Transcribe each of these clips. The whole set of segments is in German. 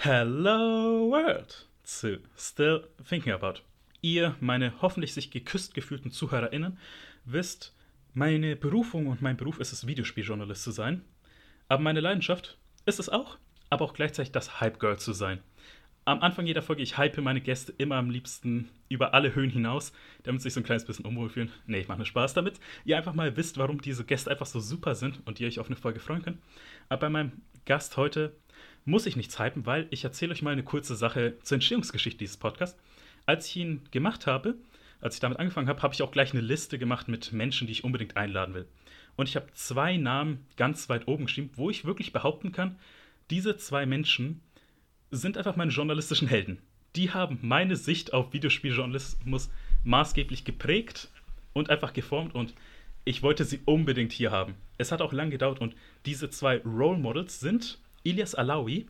Hello World zu Still Thinking About. Ihr, meine hoffentlich sich geküsst gefühlten ZuhörerInnen, wisst, meine Berufung und mein Beruf ist es, Videospieljournalist zu sein. Aber meine Leidenschaft ist es auch, aber auch gleichzeitig das Hype Girl zu sein. Am Anfang jeder Folge, ich hype meine Gäste immer am liebsten über alle Höhen hinaus, damit sie sich so ein kleines bisschen unwohl fühlen. Nee, ich mache nur Spaß damit. Ihr einfach mal wisst, warum diese Gäste einfach so super sind und ihr euch auf eine Folge freuen könnt. Aber bei meinem Gast heute muss ich nichts hypen, weil ich erzähle euch mal eine kurze Sache zur Entstehungsgeschichte dieses Podcasts. Als ich ihn gemacht habe, als ich damit angefangen habe, habe ich auch gleich eine Liste gemacht mit Menschen, die ich unbedingt einladen will. Und ich habe zwei Namen ganz weit oben geschrieben, wo ich wirklich behaupten kann, diese zwei Menschen sind einfach meine journalistischen Helden. Die haben meine Sicht auf Videospieljournalismus maßgeblich geprägt und einfach geformt und ich wollte sie unbedingt hier haben. Es hat auch lange gedauert und diese zwei Role Models sind Ilias Alawi.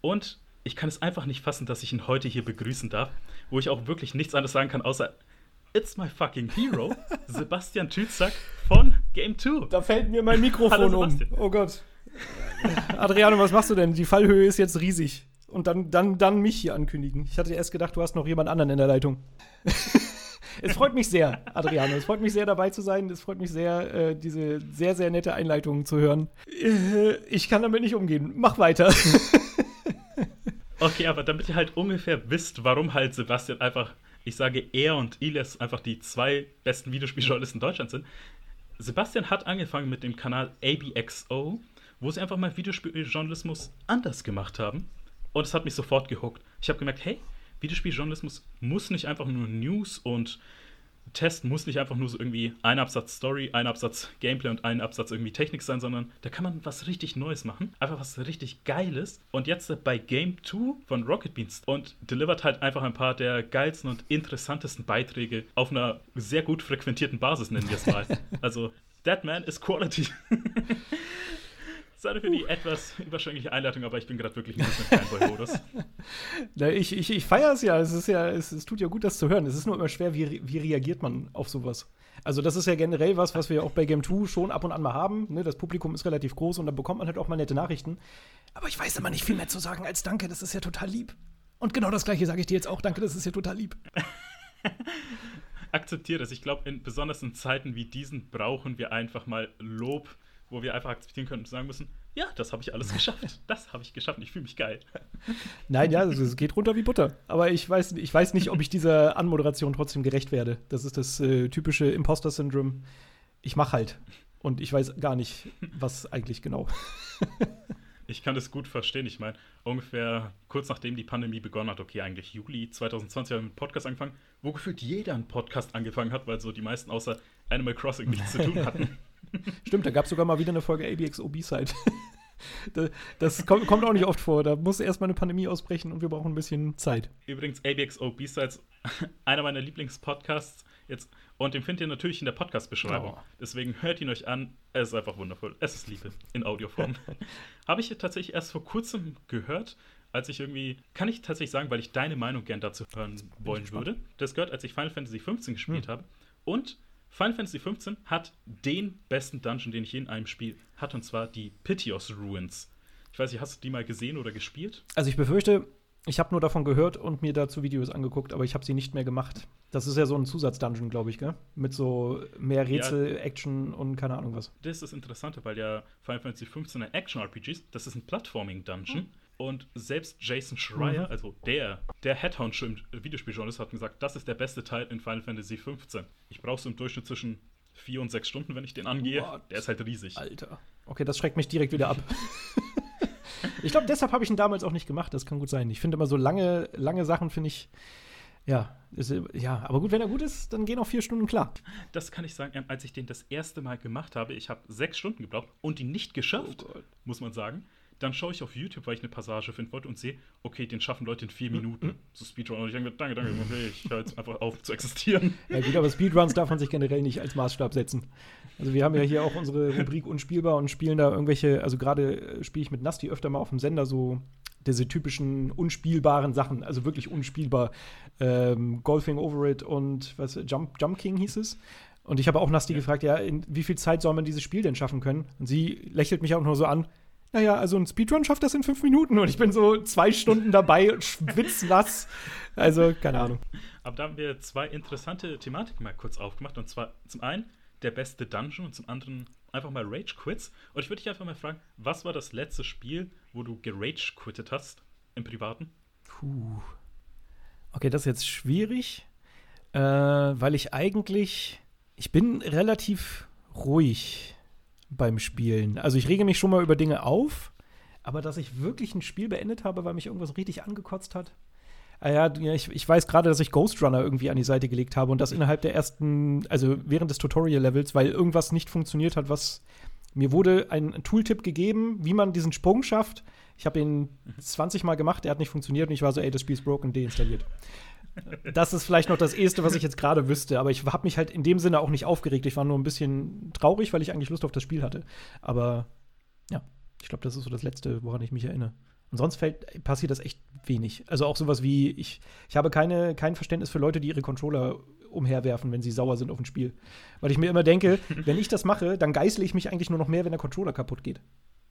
Und ich kann es einfach nicht fassen, dass ich ihn heute hier begrüßen darf, wo ich auch wirklich nichts anderes sagen kann, außer It's my fucking hero, Sebastian Tützak von Game 2. Da fällt mir mein Mikrofon um. Oh Gott. Adriano, was machst du denn? Die Fallhöhe ist jetzt riesig. Und dann, dann, dann mich hier ankündigen. Ich hatte erst gedacht, du hast noch jemand anderen in der Leitung. Es freut mich sehr, Adriano. Es freut mich sehr, dabei zu sein. Es freut mich sehr, äh, diese sehr, sehr nette Einleitung zu hören. Äh, ich kann damit nicht umgehen. Mach weiter. okay, aber damit ihr halt ungefähr wisst, warum halt Sebastian einfach, ich sage, er und Ilias einfach die zwei besten Videospieljournalisten Deutschlands sind. Sebastian hat angefangen mit dem Kanal ABXO, wo sie einfach mal Videospieljournalismus anders gemacht haben. Und es hat mich sofort gehuckt. Ich habe gemerkt, hey, Videospieljournalismus muss nicht einfach nur News und Test muss nicht einfach nur so irgendwie ein Absatz Story, ein Absatz Gameplay und ein Absatz irgendwie Technik sein, sondern da kann man was richtig Neues machen. Einfach was richtig Geiles. Und jetzt bei Game 2 von Rocket Beans und delivert halt einfach ein paar der geilsten und interessantesten Beiträge auf einer sehr gut frequentierten Basis, nennen wir es mal. also, That Man is Quality. Sorry für die etwas überschwängliche Einleitung, aber ich bin gerade wirklich ein bisschen Fanboy-Modus. ich ich, ich feiere es ja. Es, ist ja es, es, tut ja gut, das zu hören. Es ist nur immer schwer, wie, wie reagiert man auf sowas. Also, das ist ja generell was, was wir auch bei Game 2 schon ab und an mal haben. Ne? Das Publikum ist relativ groß und dann bekommt man halt auch mal nette Nachrichten. Aber ich weiß immer nicht viel mehr zu sagen als Danke, das ist ja total lieb. Und genau das Gleiche sage ich dir jetzt auch. Danke, das ist ja total lieb. Akzeptiere das. Ich glaube, besonders in Zeiten wie diesen brauchen wir einfach mal Lob wo wir einfach akzeptieren können und sagen müssen, ja, das habe ich alles geschafft. Das habe ich geschafft. Ich fühle mich geil. Nein, ja, es geht runter wie Butter. Aber ich weiß, ich weiß nicht, ob ich dieser Anmoderation trotzdem gerecht werde. Das ist das äh, typische Imposter-Syndrom. Ich mache halt. Und ich weiß gar nicht, was eigentlich genau. ich kann das gut verstehen. Ich meine, ungefähr kurz nachdem die Pandemie begonnen hat, okay, eigentlich Juli 2020 haben wir mit Podcast angefangen, wo gefühlt jeder einen Podcast angefangen hat, weil so die meisten außer Animal Crossing nichts zu tun hatten. Stimmt, da gab es sogar mal wieder eine Folge ABXO B-Side. das, kommt, auch nicht oft vor. Da muss erstmal eine Pandemie ausbrechen und wir brauchen ein bisschen Zeit. Übrigens, ABXO B-Sides, einer meiner Lieblingspodcasts jetzt. Und den findet ihr natürlich in der Podcast-Beschreibung. Oh. Deswegen hört ihn euch an. Es ist einfach wundervoll. Es ist Liebe in Audioform. Habe ich tatsächlich erst vor kurzem gehört, als ich irgendwie, kann ich tatsächlich sagen, weil ich deine Meinung gern dazu hören wollen würde. Das gehört, als ich Final Fantasy XV gespielt hm. habe. Und Final Fantasy XV hat den besten Dungeon, den ich je in einem Spiel hatte, und zwar die Piteous Ruins. Ich weiß nicht, hast du die mal gesehen oder gespielt? Also ich befürchte, ich habe nur davon gehört und mir dazu Videos angeguckt, aber ich habe sie nicht mehr gemacht. Das ist ja so ein Zusatzdungeon, glaube ich, gell? Mit so mehr Rätsel, ja, Action und keine Ahnung was. Das ist das Interessante, weil ja Final Fantasy XV ein Action-RPG ist. Das ist ein Plattforming-Dungeon. Hm. Und selbst Jason Schreier, mhm. also der, der Headhound Videospieljournalist, hat gesagt, das ist der beste Teil in Final Fantasy XV. Ich brauche so im Durchschnitt zwischen vier und sechs Stunden, wenn ich den angehe. What? Der ist halt riesig. Alter. Okay, das schreckt mich direkt wieder ab. ich glaube, deshalb habe ich ihn damals auch nicht gemacht. Das kann gut sein. Ich finde immer so lange, lange Sachen, finde ich. Ja, ist, ja, aber gut, wenn er gut ist, dann gehen auch vier Stunden klar. Das kann ich sagen, ähm, als ich den das erste Mal gemacht habe, ich habe sechs Stunden gebraucht und ihn nicht geschafft, oh muss man sagen. Dann schaue ich auf YouTube, weil ich eine Passage finden wollte und sehe, okay, den schaffen Leute in vier Minuten. So Speedrun. Und ich denke, danke, danke, okay, ich höre jetzt einfach auf zu existieren. Ja, gut, aber Speedruns darf man sich generell nicht als Maßstab setzen. Also, wir haben ja hier auch unsere Rubrik unspielbar und spielen da irgendwelche, also gerade äh, spiele ich mit Nasti öfter mal auf dem Sender so diese typischen unspielbaren Sachen, also wirklich unspielbar. Ähm, Golfing Over It und was, Jump, Jump King hieß es. Und ich habe auch Nasti ja. gefragt, ja, in wie viel Zeit soll man dieses Spiel denn schaffen können? Und sie lächelt mich auch nur so an naja, also ein Speedrun schafft das in fünf Minuten und ich bin so zwei Stunden dabei und schwitznass. Also, keine Ahnung. Aber da haben wir zwei interessante Thematiken mal kurz aufgemacht. Und zwar zum einen der beste Dungeon und zum anderen einfach mal Rage Quits. Und ich würde dich einfach mal fragen, was war das letzte Spiel, wo du gerage quittet hast im Privaten? Puh. Okay, das ist jetzt schwierig, äh, weil ich eigentlich, ich bin relativ ruhig beim Spielen. Also ich rege mich schon mal über Dinge auf, aber dass ich wirklich ein Spiel beendet habe, weil mich irgendwas richtig angekotzt hat. Ah ja, ich, ich weiß gerade, dass ich Ghost Runner irgendwie an die Seite gelegt habe und das innerhalb der ersten, also während des Tutorial-Levels, weil irgendwas nicht funktioniert hat, was mir wurde ein Tooltip gegeben, wie man diesen Sprung schafft. Ich habe ihn 20 Mal gemacht, der hat nicht funktioniert und ich war so, ey, das Spiel ist broken, deinstalliert. Das ist vielleicht noch das Erste, was ich jetzt gerade wüsste. Aber ich habe mich halt in dem Sinne auch nicht aufgeregt. Ich war nur ein bisschen traurig, weil ich eigentlich Lust auf das Spiel hatte. Aber ja, ich glaube, das ist so das Letzte, woran ich mich erinnere. Und sonst fällt, passiert das echt wenig. Also auch sowas wie, ich, ich habe keine, kein Verständnis für Leute, die ihre Controller umherwerfen, wenn sie sauer sind auf ein Spiel. Weil ich mir immer denke, wenn ich das mache, dann geißle ich mich eigentlich nur noch mehr, wenn der Controller kaputt geht.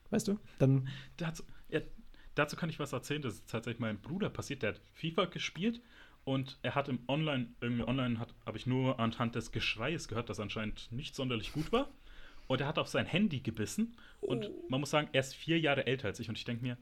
Weißt du? Dann. Dazu, ja, dazu kann ich was erzählen. Das ist tatsächlich meinem Bruder passiert. Der hat FIFA gespielt und er hat im Online, irgendwie online habe ich nur anhand des Geschreies gehört, das anscheinend nicht sonderlich gut war. Und er hat auf sein Handy gebissen. Und oh. man muss sagen, er ist vier Jahre älter als ich. Und ich denke mir,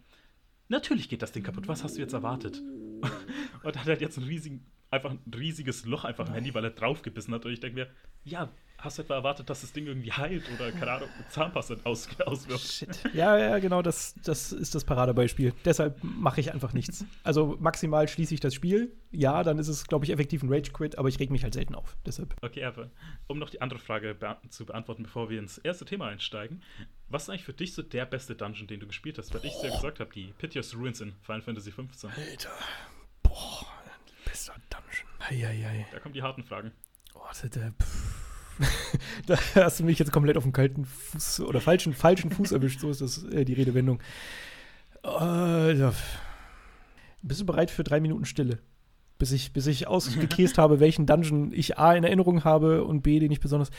natürlich geht das Ding kaputt. Was hast du jetzt erwartet? und er hat halt jetzt ein riesigen, einfach ein riesiges Loch einfach im Handy, weil er draufgebissen hat. Und ich denke mir, ja, hast du etwa erwartet, dass das Ding irgendwie heilt oder, keine Ahnung, Zahnpasta aus, auswirft? Shit. Ja, ja, genau, das, das ist das Paradebeispiel. Deshalb mache ich einfach nichts. Also maximal schließe ich das Spiel. Ja, dann ist es, glaube ich, effektiv ein Rage-Quit, aber ich reg mich halt selten auf. Deshalb. Okay, aber um noch die andere Frage be zu beantworten, bevor wir ins erste Thema einsteigen. Was ist eigentlich für dich so der beste Dungeon, den du gespielt hast? Weil ich es ja gesagt habe, die Piteous Ruins in Final Fantasy XV. Alter. Boah, bester Dungeon. Eieiei. Da kommen die harten Fragen. Oh, das, der, pff. da hast du mich jetzt komplett auf dem kalten Fuß oder falschen, falschen Fuß erwischt. So ist das äh, die Redewendung. Äh, ja. Bist du bereit für drei Minuten Stille? Bis ich, bis ich ausgekäst habe, welchen Dungeon ich A in Erinnerung habe und B, den ich besonders.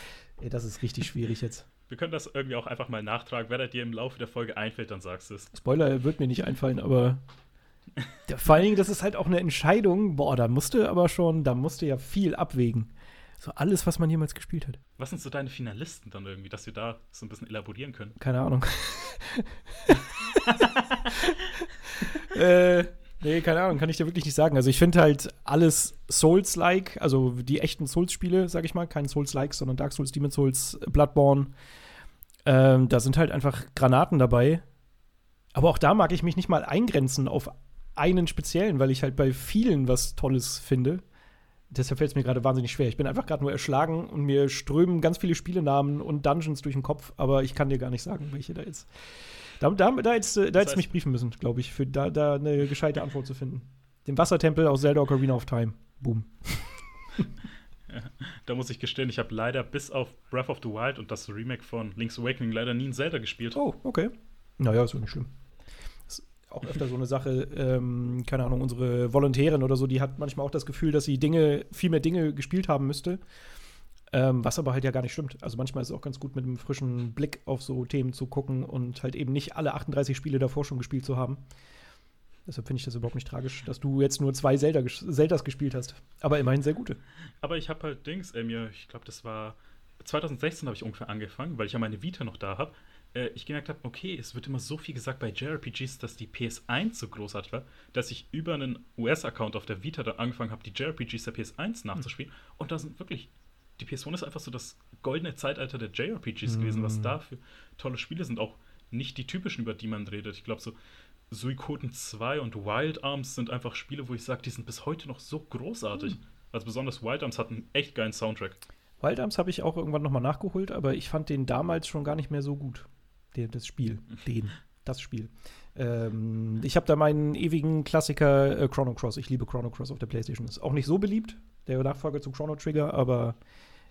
Ey, das ist richtig schwierig jetzt. Wir können das irgendwie auch einfach mal nachtragen. Wenn er dir im Laufe der Folge einfällt, dann sagst du es. Spoiler wird mir nicht einfallen, aber. Vor allen Dingen, das ist halt auch eine Entscheidung. Boah, da musste aber schon, da musste ja viel abwägen. So alles, was man jemals gespielt hat. Was sind so deine Finalisten dann irgendwie, dass wir da so ein bisschen elaborieren können? Keine Ahnung. äh, nee, keine Ahnung, kann ich dir wirklich nicht sagen. Also ich finde halt alles Souls-like, also die echten Souls-Spiele, sag ich mal, kein Souls-like, sondern Dark Souls, Demon Souls, Bloodborne. Ähm, da sind halt einfach Granaten dabei. Aber auch da mag ich mich nicht mal eingrenzen auf einen speziellen, weil ich halt bei vielen was Tolles finde deshalb fällt es mir gerade wahnsinnig schwer. Ich bin einfach gerade nur erschlagen und mir strömen ganz viele Spielenamen und Dungeons durch den Kopf, aber ich kann dir gar nicht sagen, welche da jetzt. Da, da, da hättest du da mich briefen müssen, glaube ich, für da, da eine gescheite Antwort zu finden. Den Wassertempel aus Zelda Ocarina of Time. Boom. ja, da muss ich gestehen, ich habe leider bis auf Breath of the Wild und das Remake von Link's Awakening leider nie ein Zelda gespielt. Oh, okay. Naja, ist doch nicht schlimm auch öfter so eine Sache, ähm, keine Ahnung, unsere Volontärin oder so, die hat manchmal auch das Gefühl, dass sie Dinge, viel mehr Dinge gespielt haben müsste. Ähm, was aber halt ja gar nicht stimmt. Also manchmal ist es auch ganz gut, mit einem frischen Blick auf so Themen zu gucken und halt eben nicht alle 38 Spiele davor schon gespielt zu haben. Deshalb finde ich das überhaupt nicht tragisch, dass du jetzt nur zwei Zelda, Zeldas gespielt hast. Aber immerhin sehr gute. Aber ich habe halt Dings, äh, mir, ich glaube, das war 2016 habe ich ungefähr angefangen, weil ich ja meine Vita noch da habe äh, ich gemerkt habe, okay, es wird immer so viel gesagt bei JRPGs, dass die PS1 so großartig war, dass ich über einen US-Account auf der Vita dann angefangen habe, die JRPGs der PS1 nachzuspielen. Mhm. Und da sind wirklich, die PS1 ist einfach so das goldene Zeitalter der JRPGs mhm. gewesen, was da für tolle Spiele sind. Auch nicht die typischen, über die man redet. Ich glaube, so Suikoden 2 und Wild Arms sind einfach Spiele, wo ich sage, die sind bis heute noch so großartig. Mhm. Also besonders Wild Arms hat einen echt geilen Soundtrack. Wild Arms habe ich auch irgendwann nochmal nachgeholt, aber ich fand den damals schon gar nicht mehr so gut der, das Spiel, den, das Spiel. Ähm, ich habe da meinen ewigen Klassiker äh, Chrono Cross. Ich liebe Chrono Cross auf der PlayStation. Ist auch nicht so beliebt, der Nachfolger zu Chrono Trigger, aber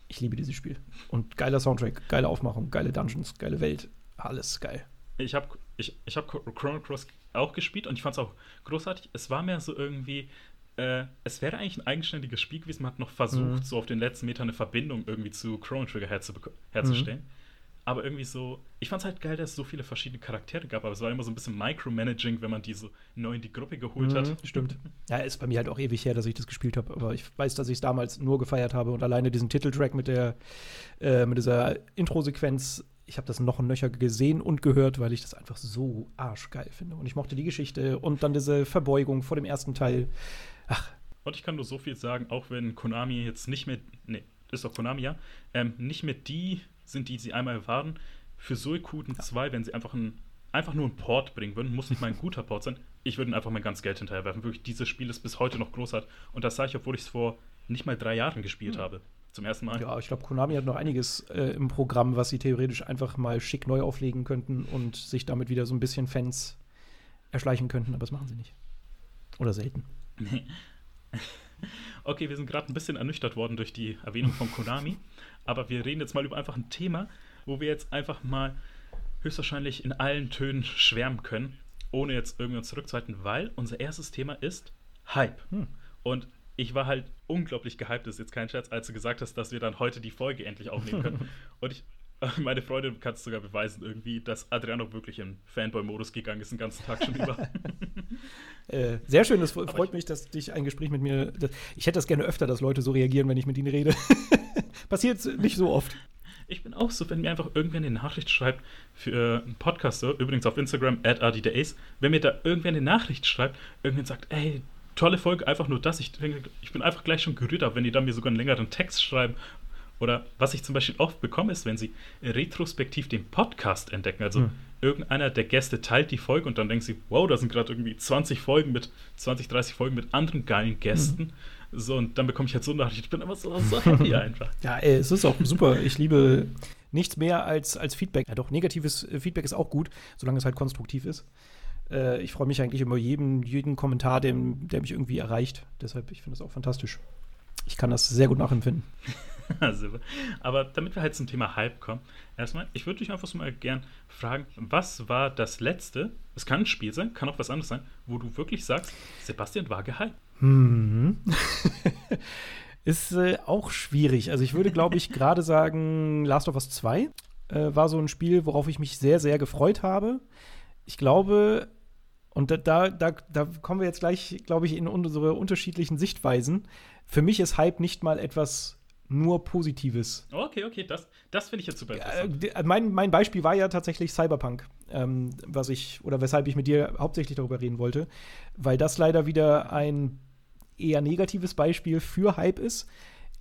ich liebe dieses Spiel. Und geiler Soundtrack, geile Aufmachung, geile Dungeons, geile Welt, alles geil. Ich habe ich, ich hab Chrono Cross auch gespielt und ich fand es auch großartig. Es war mehr so irgendwie, äh, es wäre eigentlich ein eigenständiges Spiel gewesen. Man hat noch versucht, mhm. so auf den letzten Metern eine Verbindung irgendwie zu Chrono Trigger herzustellen. Mhm aber irgendwie so, ich fand es halt geil, dass es so viele verschiedene Charaktere gab, aber es war immer so ein bisschen Micromanaging, wenn man die so neu in die Gruppe geholt mhm, hat. Stimmt. Ja, ist bei mir halt auch ewig her, dass ich das gespielt habe, aber ich weiß, dass ich es damals nur gefeiert habe und alleine diesen Titeltrack mit der, äh, mit dieser Intro-Sequenz, ich habe das noch ein Nöcher gesehen und gehört, weil ich das einfach so arschgeil finde. Und ich mochte die Geschichte und dann diese Verbeugung vor dem ersten Teil. Ach. Und ich kann nur so viel sagen, auch wenn Konami jetzt nicht mehr, nee, ist doch Konami, ja, ähm, nicht mehr die sind, die sie einmal waren. Für Suikuden 2, wenn sie einfach, ein, einfach nur einen Port bringen würden, muss nicht mal ein guter Port sein, ich würde einfach mein ganz Geld hinterherwerfen. Wirklich, dieses Spiel ist bis heute noch großartig. Und das sage ich, obwohl ich es vor nicht mal drei Jahren gespielt mhm. habe. Zum ersten Mal. Ja, ich glaube, Konami hat noch einiges äh, im Programm, was sie theoretisch einfach mal schick neu auflegen könnten und sich damit wieder so ein bisschen Fans erschleichen könnten, aber das machen sie nicht. Oder selten. okay, wir sind gerade ein bisschen ernüchtert worden durch die Erwähnung von Konami. Aber wir reden jetzt mal über einfach ein Thema, wo wir jetzt einfach mal höchstwahrscheinlich in allen Tönen schwärmen können, ohne jetzt irgendwie zurückzuhalten, weil unser erstes Thema ist Hype. Hm. Und ich war halt unglaublich gehypt, das ist jetzt kein Scherz, als du gesagt hast, dass wir dann heute die Folge endlich aufnehmen können. Und ich, meine Freundin kann es sogar beweisen, irgendwie, dass Adriano wirklich in Fanboy-Modus gegangen ist, den ganzen Tag schon über. äh, sehr schön, es freut mich, dass dich ein Gespräch mit mir. Das, ich hätte das gerne öfter, dass Leute so reagieren, wenn ich mit ihnen rede. Passiert nicht so oft. Ich bin auch so, wenn mir einfach irgendwer eine Nachricht schreibt für einen Podcaster, übrigens auf Instagram, at AdiDays, wenn mir da irgendwer eine Nachricht schreibt, irgendwer sagt, ey, tolle Folge, einfach nur das. Ich, denke, ich bin einfach gleich schon gerührt, aber wenn die dann mir sogar einen längeren Text schreiben oder was ich zum Beispiel oft bekomme, ist, wenn sie retrospektiv den Podcast entdecken. Also hm. irgendeiner der Gäste teilt die Folge und dann denken sie, wow, da sind gerade irgendwie 20 Folgen mit, 20, 30 Folgen mit anderen geilen Gästen. Hm. So, und dann bekomme ich halt so Nachricht. Ich bin immer so, so happy einfach. Ja, ey, es ist auch super. Ich liebe nichts mehr als, als Feedback. Ja, doch, negatives äh, Feedback ist auch gut, solange es halt konstruktiv ist. Äh, ich freue mich eigentlich über jeden, jeden Kommentar, der, der mich irgendwie erreicht. Deshalb, ich finde das auch fantastisch. Ich kann das sehr gut nachempfinden. Aber damit wir halt zum Thema Hype kommen, erstmal, ich würde dich einfach so mal gern fragen, was war das letzte, es kann ein Spiel sein, kann auch was anderes sein, wo du wirklich sagst, Sebastian war gehypt? Hm. Ist äh, auch schwierig. Also ich würde, glaube ich, gerade sagen, Last of Us 2 äh, war so ein Spiel, worauf ich mich sehr, sehr gefreut habe. Ich glaube, und da, da, da, da kommen wir jetzt gleich, glaube ich, in unsere unterschiedlichen Sichtweisen. Für mich ist Hype nicht mal etwas nur Positives. Okay, okay, das, das finde ich jetzt super interessant. Äh, mein, mein Beispiel war ja tatsächlich Cyberpunk, ähm, was ich, oder weshalb ich mit dir hauptsächlich darüber reden wollte, weil das leider wieder ein eher negatives Beispiel für Hype ist.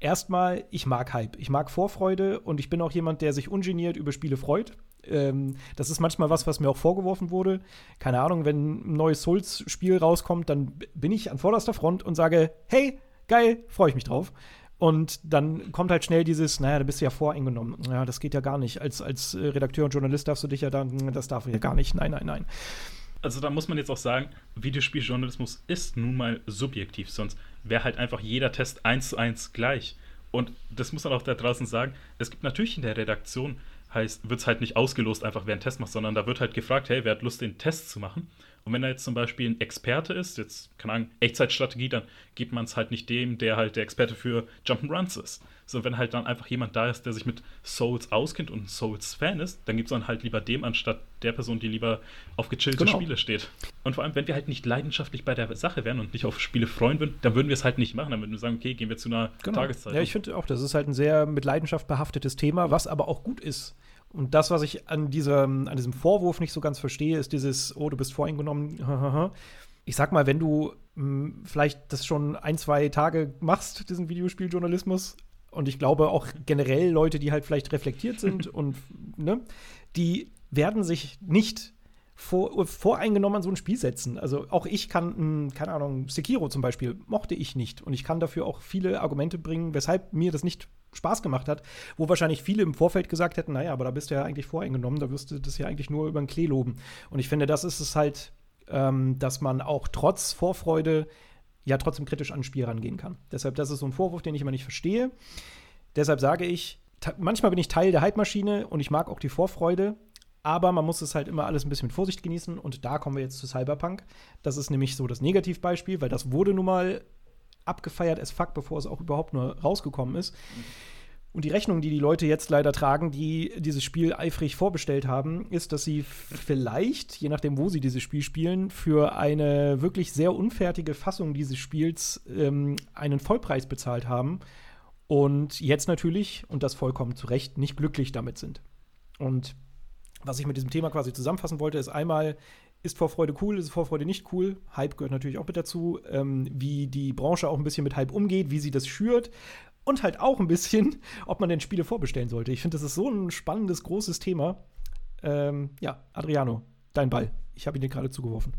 Erstmal, ich mag Hype. Ich mag Vorfreude und ich bin auch jemand, der sich ungeniert über Spiele freut. Ähm, das ist manchmal was, was mir auch vorgeworfen wurde. Keine Ahnung, wenn ein neues Souls-Spiel rauskommt, dann bin ich an vorderster Front und sage, hey, geil, freue ich mich drauf. Und dann kommt halt schnell dieses, naja, da bist du ja voreingenommen. Ja, das geht ja gar nicht. Als, als äh, Redakteur und Journalist darfst du dich ja dann, das darf ja gar nicht. Nein, nein, nein. Also da muss man jetzt auch sagen, Videospieljournalismus ist nun mal subjektiv, sonst wäre halt einfach jeder Test eins zu eins gleich. Und das muss man auch da draußen sagen. Es gibt natürlich in der Redaktion, heißt, wird es halt nicht ausgelost, einfach wer einen Test macht, sondern da wird halt gefragt, hey, wer hat Lust, den Test zu machen? Und wenn er jetzt zum Beispiel ein Experte ist, jetzt, keine Ahnung, Echtzeitstrategie, dann gibt man es halt nicht dem, der halt der Experte für Jump'n'Runs ist. So, wenn halt dann einfach jemand da ist, der sich mit Souls auskennt und ein Souls-Fan ist, dann gibt es dann halt lieber dem, anstatt der Person, die lieber auf gechillte genau. Spiele steht. Und vor allem, wenn wir halt nicht leidenschaftlich bei der Sache wären und nicht auf Spiele freuen würden, dann würden wir es halt nicht machen. Dann würden wir sagen, okay, gehen wir zu einer genau. Tageszeit. Ja, ich finde auch, das ist halt ein sehr mit Leidenschaft behaftetes Thema, was aber auch gut ist. Und das, was ich an, dieser, an diesem Vorwurf nicht so ganz verstehe, ist dieses, oh, du bist voreingenommen. Ich sag mal, wenn du mh, hm, vielleicht das schon ein, zwei Tage machst, diesen Videospieljournalismus, und ich glaube auch generell Leute, die halt vielleicht reflektiert sind und ne, die werden sich nicht vor, voreingenommen an so ein Spiel setzen. Also auch ich kann, keine Ahnung, Sekiro zum Beispiel mochte ich nicht. Und ich kann dafür auch viele Argumente bringen, weshalb mir das nicht Spaß gemacht hat, wo wahrscheinlich viele im Vorfeld gesagt hätten, naja, aber da bist du ja eigentlich voreingenommen, da wirst du das ja eigentlich nur über den Klee loben. Und ich finde, das ist es halt, ähm, dass man auch trotz Vorfreude ja trotzdem kritisch an ein Spiel rangehen kann. Deshalb, das ist so ein Vorwurf, den ich immer nicht verstehe. Deshalb sage ich, manchmal bin ich Teil der Hype-Maschine und ich mag auch die Vorfreude, aber man muss es halt immer alles ein bisschen mit Vorsicht genießen und da kommen wir jetzt zu Cyberpunk. Das ist nämlich so das Negativbeispiel, weil das wurde nun mal abgefeiert as fuck, bevor es auch überhaupt nur rausgekommen ist. Und die Rechnung, die die Leute jetzt leider tragen, die dieses Spiel eifrig vorbestellt haben, ist, dass sie vielleicht, je nachdem, wo sie dieses Spiel spielen, für eine wirklich sehr unfertige Fassung dieses Spiels ähm, einen Vollpreis bezahlt haben und jetzt natürlich, und das vollkommen zu Recht, nicht glücklich damit sind. Und was ich mit diesem Thema quasi zusammenfassen wollte, ist einmal, ist Vorfreude cool, ist Vorfreude nicht cool? Hype gehört natürlich auch mit dazu, ähm, wie die Branche auch ein bisschen mit Hype umgeht, wie sie das schürt und halt auch ein bisschen, ob man denn Spiele vorbestellen sollte. Ich finde, das ist so ein spannendes, großes Thema. Ähm, ja, Adriano, dein Ball. Ich habe ihn dir gerade zugeworfen.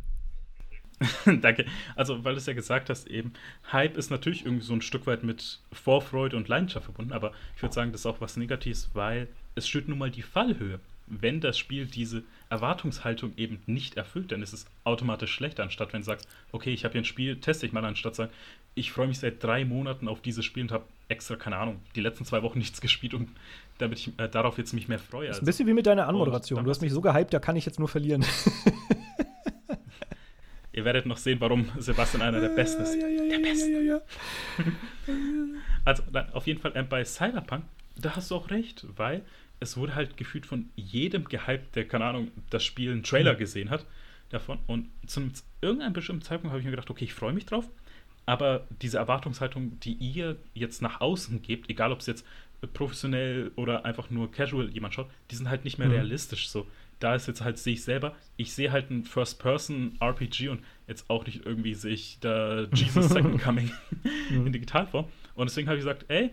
Danke. Also, weil du es ja gesagt hast, eben, Hype ist natürlich irgendwie so ein Stück weit mit Vorfreude und Leidenschaft verbunden, aber ich würde sagen, das ist auch was Negatives, weil es schürt nun mal die Fallhöhe. Wenn das Spiel diese Erwartungshaltung eben nicht erfüllt, dann ist es automatisch schlechter, anstatt wenn du sagst, okay, ich habe hier ein Spiel, teste ich mal, anstatt zu sagen, ich freue mich seit drei Monaten auf dieses Spiel und habe extra, keine Ahnung, die letzten zwei Wochen nichts gespielt, um damit ich äh, darauf jetzt mich mehr freue. Das ist ein bisschen wie mit deiner Anmoderation. Du hast mich so gehypt, da kann ich jetzt nur verlieren. Ihr werdet noch sehen, warum Sebastian einer der Besten ist. Ja, ja, ja, der Beste. also, auf jeden Fall äh, bei Cyberpunk, da hast du auch recht, weil es wurde halt gefühlt von jedem gehypt, der, keine Ahnung, das Spiel einen Trailer mhm. gesehen hat davon. Und zu irgendeinem bestimmten Zeitpunkt habe ich mir gedacht, okay, ich freue mich drauf. Aber diese Erwartungshaltung, die ihr jetzt nach außen gebt, egal ob es jetzt professionell oder einfach nur casual jemand schaut, die sind halt nicht mehr mhm. realistisch. So, da ist jetzt halt, sehe ich selber, ich sehe halt ein First-Person-RPG und jetzt auch nicht irgendwie sehe ich da Jesus Second Coming mhm. in Digitalform. Und deswegen habe ich gesagt, ey,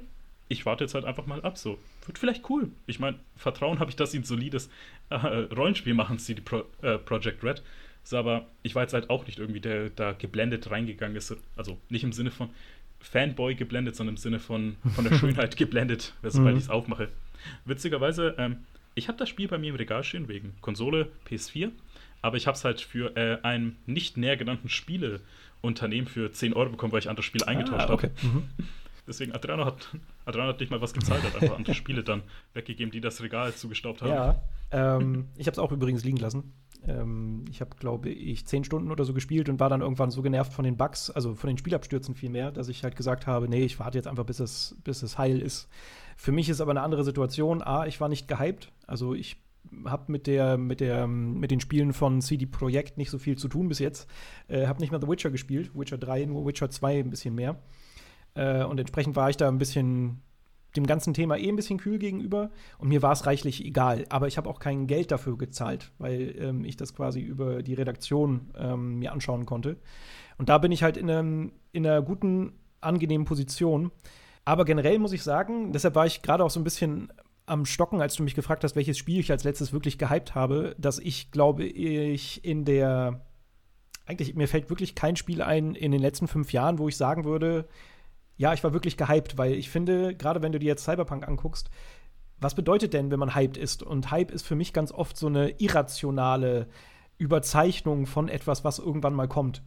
ich warte jetzt halt einfach mal ab. So, wird vielleicht cool. Ich meine, Vertrauen habe ich, dass sie ein solides äh, Rollenspiel machen, CD Pro, äh, Projekt Red. So, aber ich war jetzt halt auch nicht irgendwie der da geblendet reingegangen ist. Also nicht im Sinne von Fanboy geblendet, sondern im Sinne von, von der Schönheit geblendet, sobald mhm. ich es aufmache. Witzigerweise, ähm, ich habe das Spiel bei mir im Regal stehen wegen Konsole PS4, aber ich habe es halt für äh, ein nicht näher genannten Spieleunternehmen für 10 Euro bekommen, weil ich andere Spiele eingetauscht ah, okay. habe. Mhm. Deswegen, Adriano hat, Adriano hat nicht mal was gezahlt, hat einfach andere Spiele dann weggegeben, die das Regal zugestaubt haben. Ja, ähm, ich habe es auch übrigens liegen lassen. Ähm, ich habe, glaube ich, zehn Stunden oder so gespielt und war dann irgendwann so genervt von den Bugs, also von den Spielabstürzen vielmehr, dass ich halt gesagt habe, nee, ich warte jetzt einfach, bis es, bis es heil ist. Für mich ist aber eine andere Situation. A, ich war nicht gehypt. Also ich habe mit der mit der mit den Spielen von CD Projekt nicht so viel zu tun bis jetzt. Äh, habe nicht mal The Witcher gespielt, Witcher 3, nur Witcher 2 ein bisschen mehr. Äh, und entsprechend war ich da ein bisschen dem ganzen Thema eh ein bisschen kühl gegenüber und mir war es reichlich egal. Aber ich habe auch kein Geld dafür gezahlt, weil ähm, ich das quasi über die Redaktion ähm, mir anschauen konnte. Und da bin ich halt in, einem, in einer guten, angenehmen Position. Aber generell muss ich sagen, deshalb war ich gerade auch so ein bisschen am Stocken, als du mich gefragt hast, welches Spiel ich als letztes wirklich gehypt habe, dass ich glaube, ich in der eigentlich, mir fällt wirklich kein Spiel ein in den letzten fünf Jahren, wo ich sagen würde, ja, ich war wirklich gehypt, weil ich finde, gerade wenn du dir jetzt Cyberpunk anguckst, was bedeutet denn, wenn man hyped ist? Und Hype ist für mich ganz oft so eine irrationale Überzeichnung von etwas, was irgendwann mal kommt.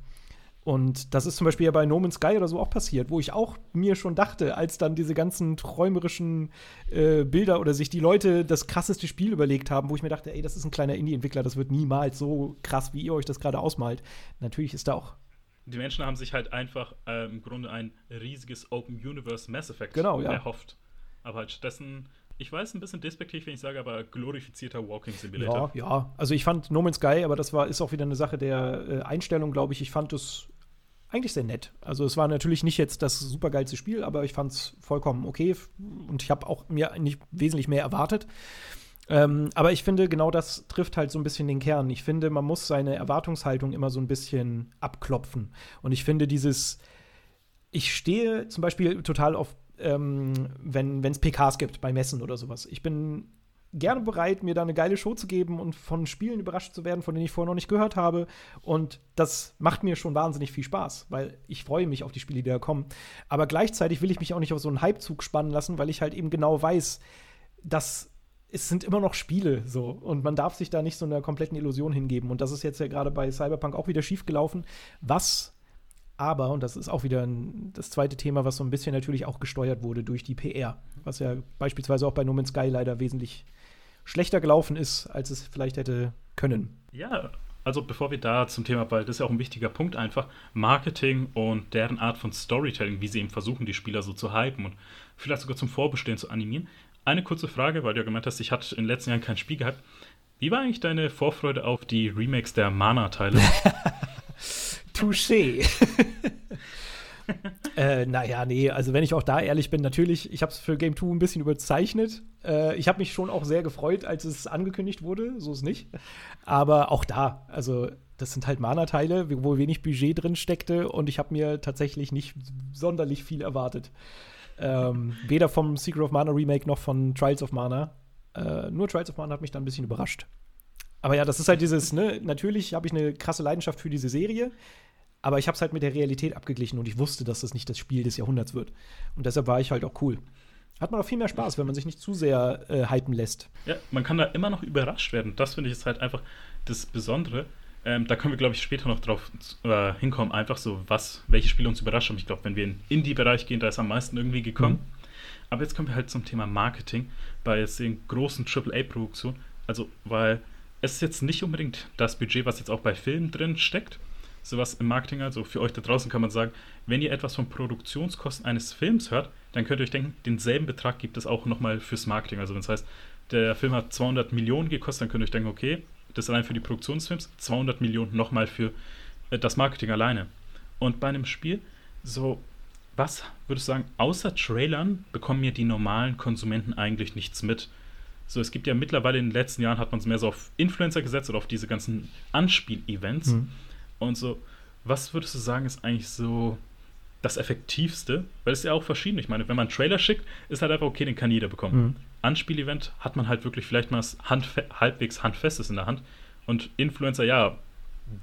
Und das ist zum Beispiel ja bei No Man's Sky oder so auch passiert, wo ich auch mir schon dachte, als dann diese ganzen träumerischen äh, Bilder oder sich die Leute das krasseste Spiel überlegt haben, wo ich mir dachte, ey, das ist ein kleiner Indie-Entwickler, das wird niemals so krass, wie ihr euch das gerade ausmalt. Natürlich ist da auch die Menschen haben sich halt einfach äh, im Grunde ein riesiges Open Universe Mass Effect genau, ja. erhofft. Aber halt stattdessen, ich weiß, ein bisschen despektiv, wenn ich sage, aber glorifizierter Walking Simulator. Ja, ja. Also ich fand No Man's Sky, aber das war, ist auch wieder eine Sache der äh, Einstellung, glaube ich. Ich fand es eigentlich sehr nett. Also es war natürlich nicht jetzt das supergeilste Spiel, aber ich fand es vollkommen okay und ich habe auch mir nicht wesentlich mehr erwartet. Ähm, aber ich finde, genau das trifft halt so ein bisschen den Kern. Ich finde, man muss seine Erwartungshaltung immer so ein bisschen abklopfen. Und ich finde, dieses, ich stehe zum Beispiel total auf, ähm, wenn es PKs gibt bei Messen oder sowas. Ich bin gerne bereit, mir da eine geile Show zu geben und von Spielen überrascht zu werden, von denen ich vorher noch nicht gehört habe. Und das macht mir schon wahnsinnig viel Spaß, weil ich freue mich auf die Spiele, die da kommen. Aber gleichzeitig will ich mich auch nicht auf so einen Hypezug spannen lassen, weil ich halt eben genau weiß, dass es sind immer noch Spiele so und man darf sich da nicht so einer kompletten Illusion hingeben. Und das ist jetzt ja gerade bei Cyberpunk auch wieder schief gelaufen. Was aber, und das ist auch wieder ein, das zweite Thema, was so ein bisschen natürlich auch gesteuert wurde durch die PR, was ja beispielsweise auch bei No Man's Sky leider wesentlich schlechter gelaufen ist, als es vielleicht hätte können. Ja, also bevor wir da zum Thema, weil das ist ja auch ein wichtiger Punkt einfach, Marketing und deren Art von Storytelling, wie sie eben versuchen, die Spieler so zu hypen und vielleicht sogar zum Vorbestehen zu animieren. Eine kurze Frage, weil du ja gemeint hast, ich hatte in den letzten Jahren kein Spiel gehabt. Wie war eigentlich deine Vorfreude auf die Remakes der Mana-Teile? Touché. äh, naja, nee, also wenn ich auch da ehrlich bin, natürlich, ich habe es für Game 2 ein bisschen überzeichnet. Äh, ich habe mich schon auch sehr gefreut, als es angekündigt wurde, so ist nicht. Aber auch da, also das sind halt Mana-Teile, wo wenig Budget drin steckte und ich habe mir tatsächlich nicht sonderlich viel erwartet. Ähm, weder vom Secret of Mana Remake noch von Trials of Mana. Äh, nur Trials of Mana hat mich da ein bisschen überrascht. Aber ja, das ist halt dieses, ne, natürlich habe ich eine krasse Leidenschaft für diese Serie, aber ich habe es halt mit der Realität abgeglichen und ich wusste, dass das nicht das Spiel des Jahrhunderts wird. Und deshalb war ich halt auch cool. Hat man auch viel mehr Spaß, wenn man sich nicht zu sehr äh, hypen lässt. Ja, man kann da immer noch überrascht werden. Das finde ich ist halt einfach das Besondere. Ähm, da können wir, glaube ich, später noch drauf äh, hinkommen, einfach so, was, welche Spiele uns überraschen. Ich glaube, wenn wir in den Indie-Bereich gehen, da ist am meisten irgendwie gekommen. Mhm. Aber jetzt kommen wir halt zum Thema Marketing bei jetzt den großen AAA-Produktionen. Also, weil es ist jetzt nicht unbedingt das Budget, was jetzt auch bei Filmen drin steckt, sowas im Marketing. Also für euch da draußen kann man sagen, wenn ihr etwas von Produktionskosten eines Films hört, dann könnt ihr euch denken, denselben Betrag gibt es auch nochmal fürs Marketing. Also wenn es heißt, der Film hat 200 Millionen gekostet, dann könnt ihr euch denken, okay, das allein für die Produktion des Films, 200 Millionen nochmal für äh, das Marketing alleine. Und bei einem Spiel, so, was würdest du sagen, außer Trailern bekommen mir die normalen Konsumenten eigentlich nichts mit? So, es gibt ja mittlerweile in den letzten Jahren hat man es mehr so auf Influencer gesetzt oder auf diese ganzen Anspiel-Events. Mhm. Und so, was würdest du sagen, ist eigentlich so das Effektivste? Weil es ist ja auch verschieden. Ich meine, wenn man einen Trailer schickt, ist halt einfach okay, den kann jeder bekommen. Mhm. Anspiel-Event hat man halt wirklich vielleicht mal was handfe halbwegs Handfestes in der Hand. Und Influencer, ja,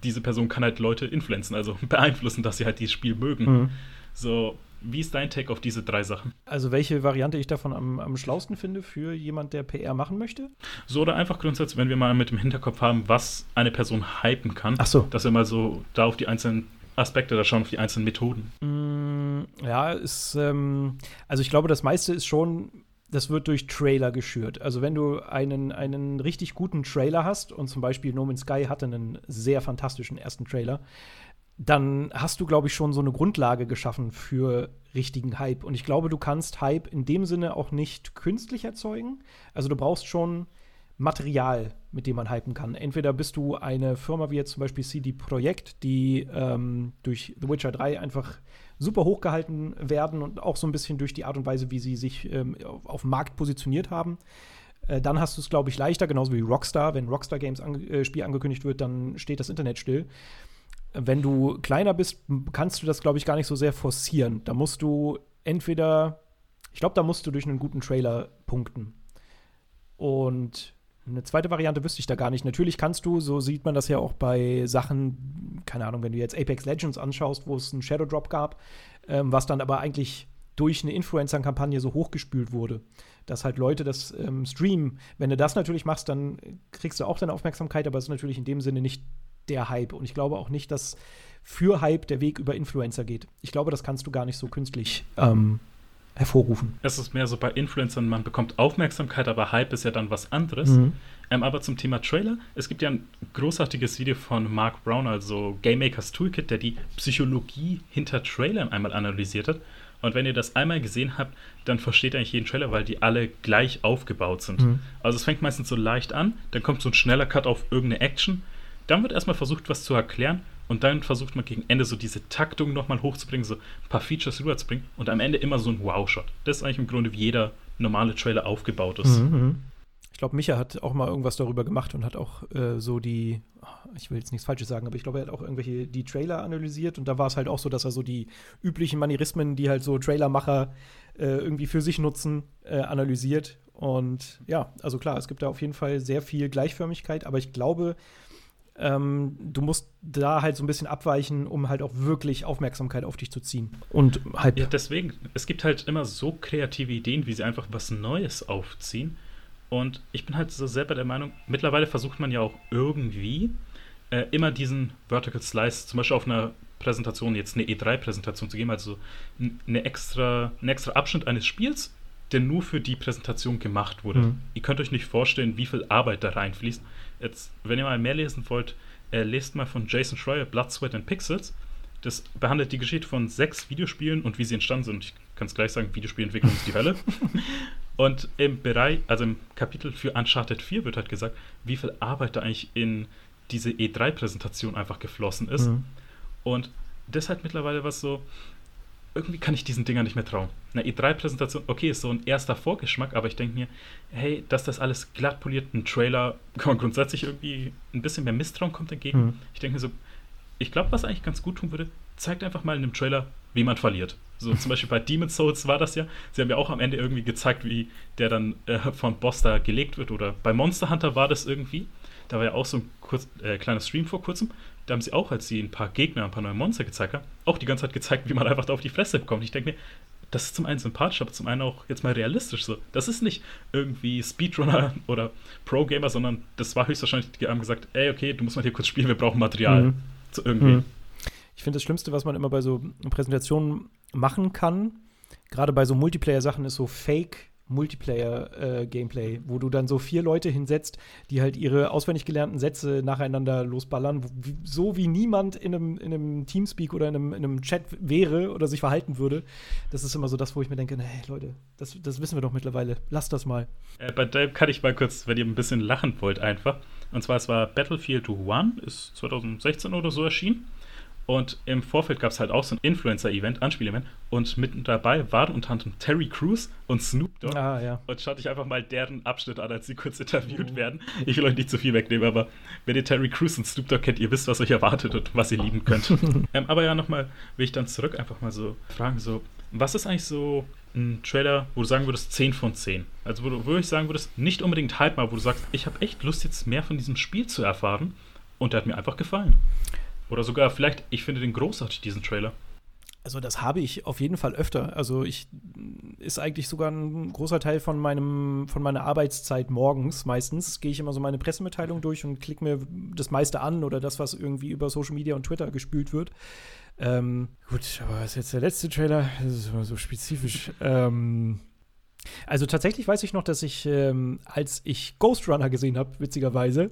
diese Person kann halt Leute influenzen, also beeinflussen, dass sie halt dieses Spiel mögen. Mhm. So, wie ist dein Take auf diese drei Sachen? Also, welche Variante ich davon am, am schlausten finde für jemand, der PR machen möchte? So, oder einfach grundsätzlich, wenn wir mal mit dem Hinterkopf haben, was eine Person hypen kann. Ach so. Dass wir mal so da auf die einzelnen Aspekte da schauen, auf die einzelnen Methoden. Mm, ja, ist, ähm, also ich glaube, das meiste ist schon das wird durch Trailer geschürt. Also wenn du einen, einen richtig guten Trailer hast, und zum Beispiel No Man's Sky hatte einen sehr fantastischen ersten Trailer, dann hast du, glaube ich, schon so eine Grundlage geschaffen für richtigen Hype. Und ich glaube, du kannst Hype in dem Sinne auch nicht künstlich erzeugen. Also du brauchst schon Material, mit dem man hypen kann. Entweder bist du eine Firma wie jetzt zum Beispiel CD Projekt, die ähm, durch The Witcher 3 einfach super hochgehalten werden und auch so ein bisschen durch die Art und Weise, wie sie sich ähm, auf, auf dem Markt positioniert haben. Äh, dann hast du es, glaube ich, leichter, genauso wie Rockstar. Wenn Rockstar Games an, äh, Spiel angekündigt wird, dann steht das Internet still wenn du kleiner bist, kannst du das, glaube ich, gar nicht so sehr forcieren. Da musst du entweder, ich glaube, da musst du durch einen guten Trailer punkten. Und eine zweite Variante wüsste ich da gar nicht. Natürlich kannst du, so sieht man das ja auch bei Sachen, keine Ahnung, wenn du jetzt Apex Legends anschaust, wo es einen Shadow Drop gab, ähm, was dann aber eigentlich durch eine Influencer-Kampagne so hochgespült wurde, dass halt Leute das ähm, streamen. Wenn du das natürlich machst, dann kriegst du auch deine Aufmerksamkeit, aber es ist natürlich in dem Sinne nicht der Hype. Und ich glaube auch nicht, dass für Hype der Weg über Influencer geht. Ich glaube, das kannst du gar nicht so künstlich ähm, hervorrufen. Es ist mehr so bei Influencern, man bekommt Aufmerksamkeit, aber Hype ist ja dann was anderes. Mhm. Ähm, aber zum Thema Trailer, es gibt ja ein großartiges Video von Mark Brown, also Game Makers Toolkit, der die Psychologie hinter Trailern einmal analysiert hat. Und wenn ihr das einmal gesehen habt, dann versteht ihr eigentlich jeden Trailer, weil die alle gleich aufgebaut sind. Mhm. Also es fängt meistens so leicht an, dann kommt so ein schneller Cut auf irgendeine Action dann wird erstmal versucht, was zu erklären und dann versucht man gegen Ende so diese Taktung nochmal hochzubringen, so ein paar Features rüberzubringen und am Ende immer so ein Wow-Shot. Das ist eigentlich im Grunde, wie jeder normale Trailer aufgebaut ist. Mhm. mhm. Ich glaube, Micha hat auch mal irgendwas darüber gemacht und hat auch äh, so die, ich will jetzt nichts Falsches sagen, aber ich glaube, er hat auch irgendwelche die Trailer analysiert und da war es halt auch so, dass er so die üblichen Manierismen, die halt so Trailermacher äh, irgendwie für sich nutzen, äh, analysiert. Und ja, also klar, es gibt da auf jeden Fall sehr viel Gleichförmigkeit, aber ich glaube, ähm, du musst da halt so ein bisschen abweichen, um halt auch wirklich Aufmerksamkeit auf dich zu ziehen. Und halt. Ja, deswegen, es gibt halt immer so kreative Ideen, wie sie einfach was Neues aufziehen. Und ich bin halt so selber der Meinung, mittlerweile versucht man ja auch irgendwie äh, immer diesen Vertical Slice, zum Beispiel auf einer Präsentation, jetzt eine E3-Präsentation zu geben, also eine extra, einen extra Abschnitt eines Spiels, der nur für die Präsentation gemacht wurde. Mhm. Ihr könnt euch nicht vorstellen, wie viel Arbeit da reinfließt. Jetzt, wenn ihr mal mehr lesen wollt, äh, lest mal von Jason Schreier Blood, Sweat and Pixels. Das behandelt die Geschichte von sechs Videospielen und wie sie entstanden sind. Ich kann es gleich sagen, Videospielentwicklung ist die Hölle. Und im Bereich, also im Kapitel für Uncharted 4 wird halt gesagt, wie viel Arbeit da eigentlich in diese E3-Präsentation einfach geflossen ist. Mhm. Und das ist halt mittlerweile was so, irgendwie kann ich diesen Dingern nicht mehr trauen. Eine E3-Präsentation, okay, ist so ein erster Vorgeschmack, aber ich denke mir, hey, dass das alles glatt poliert, ein Trailer, kann man grundsätzlich irgendwie ein bisschen mehr Misstrauen kommt entgegen. Mhm. Ich denke mir so, ich glaube, was eigentlich ganz gut tun würde, zeigt einfach mal in einem Trailer, wie man verliert. So zum Beispiel bei Demon's Souls war das ja. Sie haben ja auch am Ende irgendwie gezeigt, wie der dann äh, von Boss da gelegt wird. Oder bei Monster Hunter war das irgendwie. Da war ja auch so ein kurz, äh, kleiner Stream vor kurzem. Da haben sie auch, als sie ein paar Gegner, ein paar neue Monster gezeigt haben, auch die ganze Zeit gezeigt, wie man einfach da auf die Fresse bekommt. Ich denke mir, das ist zum einen sympathisch, aber zum einen auch jetzt mal realistisch so. Das ist nicht irgendwie Speedrunner oder Pro-Gamer, sondern das war höchstwahrscheinlich, die haben gesagt, ey, okay, du musst mal hier kurz spielen, wir brauchen Material. Mhm. So irgendwie. Mhm. Ich finde das Schlimmste, was man immer bei so Präsentationen machen kann, gerade bei so Multiplayer-Sachen, ist so Fake Multiplayer-Gameplay, äh, wo du dann so vier Leute hinsetzt, die halt ihre auswendig gelernten Sätze nacheinander losballern, wie, so wie niemand in einem, in einem Teamspeak oder in einem, in einem, Chat wäre oder sich verhalten würde. Das ist immer so das, wo ich mir denke, hey Leute, das, das wissen wir doch mittlerweile. Lasst das mal. Äh, bei dem kann ich mal kurz, wenn ihr ein bisschen lachen wollt, einfach. Und zwar, es war Battlefield 1, ist 2016 oder so erschienen. Und im Vorfeld gab es halt auch so ein Influencer-Event, Anspiel-Event. Und mitten dabei waren unter anderem Terry Crews und Snoop Dogg. Ah, ja. Und schaut euch einfach mal deren Abschnitt an, als sie kurz interviewt mhm. werden. Ich will euch nicht zu viel wegnehmen, aber wenn ihr Terry Crews und Snoop Dogg kennt, ihr wisst, was euch erwartet und was ihr lieben könnt. ähm, aber ja, nochmal will ich dann zurück einfach mal so fragen, so, was ist eigentlich so ein Trailer, wo du sagen würdest 10 von 10? Also wo du wirklich sagen würdest, nicht unbedingt Hype mal, wo du sagst, ich habe echt Lust, jetzt mehr von diesem Spiel zu erfahren und der hat mir einfach gefallen. Oder sogar vielleicht, ich finde den großartig, diesen Trailer. Also das habe ich auf jeden Fall öfter. Also ich ist eigentlich sogar ein großer Teil von meinem von meiner Arbeitszeit morgens. Meistens gehe ich immer so meine Pressemitteilung durch und klicke mir das meiste an oder das, was irgendwie über Social Media und Twitter gespült wird. Ähm, gut, aber das ist jetzt der letzte Trailer. Das ist immer so spezifisch. ähm, also tatsächlich weiß ich noch, dass ich, ähm, als ich Ghost Runner gesehen habe, witzigerweise,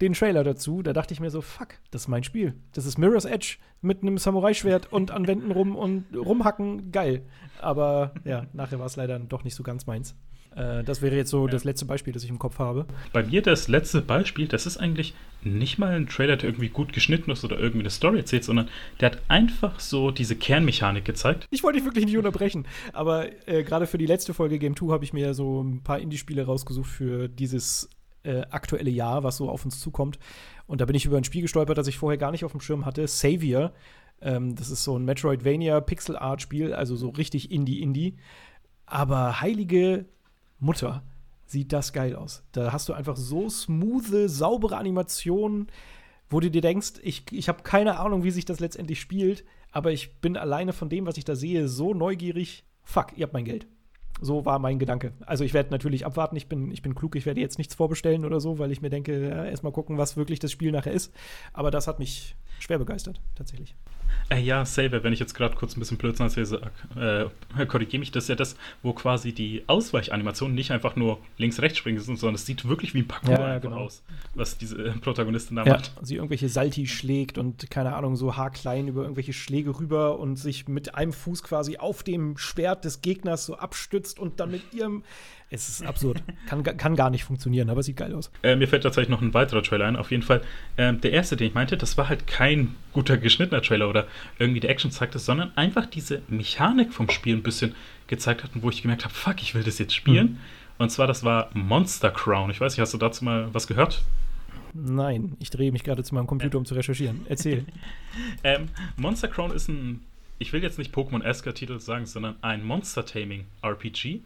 den Trailer dazu, da dachte ich mir so, fuck, das ist mein Spiel. Das ist Mirror's Edge mit einem Samurai-Schwert und an Wänden rum und rumhacken, geil. Aber ja, nachher war es leider doch nicht so ganz meins. Äh, das wäre jetzt so ja. das letzte Beispiel, das ich im Kopf habe. Bei mir das letzte Beispiel, das ist eigentlich nicht mal ein Trailer, der irgendwie gut geschnitten ist oder irgendwie eine Story erzählt, sondern der hat einfach so diese Kernmechanik gezeigt. Ich wollte dich wirklich nicht unterbrechen, aber äh, gerade für die letzte Folge Game 2 habe ich mir so ein paar Indie-Spiele rausgesucht für dieses äh, aktuelle Jahr, was so auf uns zukommt. Und da bin ich über ein Spiel gestolpert, das ich vorher gar nicht auf dem Schirm hatte. Savior. Ähm, das ist so ein Metroidvania Pixel-Art-Spiel, also so richtig Indie-Indie. Aber heilige Mutter, sieht das geil aus. Da hast du einfach so smoothe, saubere Animationen, wo du dir denkst, ich, ich habe keine Ahnung, wie sich das letztendlich spielt, aber ich bin alleine von dem, was ich da sehe, so neugierig. Fuck, ihr habt mein Geld. So war mein Gedanke. Also ich werde natürlich abwarten, ich bin, ich bin klug, ich werde jetzt nichts vorbestellen oder so, weil ich mir denke, ja, erstmal gucken, was wirklich das Spiel nachher ist. Aber das hat mich schwer begeistert, tatsächlich. Äh, ja, Saber, wenn ich jetzt gerade kurz ein bisschen Blödsinn erzähle, äh, korrigiere mich, das ist ja das, wo quasi die Ausweichanimationen nicht einfach nur links-rechts springen sind, sondern es sieht wirklich wie ein Parkour ja, genau. aus, was diese äh, Protagonistin da ja, macht. Sie irgendwelche Salti schlägt und keine Ahnung, so haarklein über irgendwelche Schläge rüber und sich mit einem Fuß quasi auf dem Schwert des Gegners so abstützt und dann mit ihrem es ist absurd. kann, kann gar nicht funktionieren, aber sieht geil aus. Äh, mir fällt tatsächlich noch ein weiterer Trailer ein. Auf jeden Fall, äh, der erste, den ich meinte, das war halt kein guter geschnittener Trailer oder irgendwie die Action zeigte, sondern einfach diese Mechanik vom Spiel ein bisschen gezeigt hat, wo ich gemerkt habe, fuck, ich will das jetzt spielen. Mhm. Und zwar, das war Monster Crown. Ich weiß nicht, hast du dazu mal was gehört? Nein, ich drehe mich gerade zu meinem Computer, um zu recherchieren. Erzähl. ähm, Monster Crown ist ein, ich will jetzt nicht Pokémon-esker Titel sagen, sondern ein Monster-Taming-RPG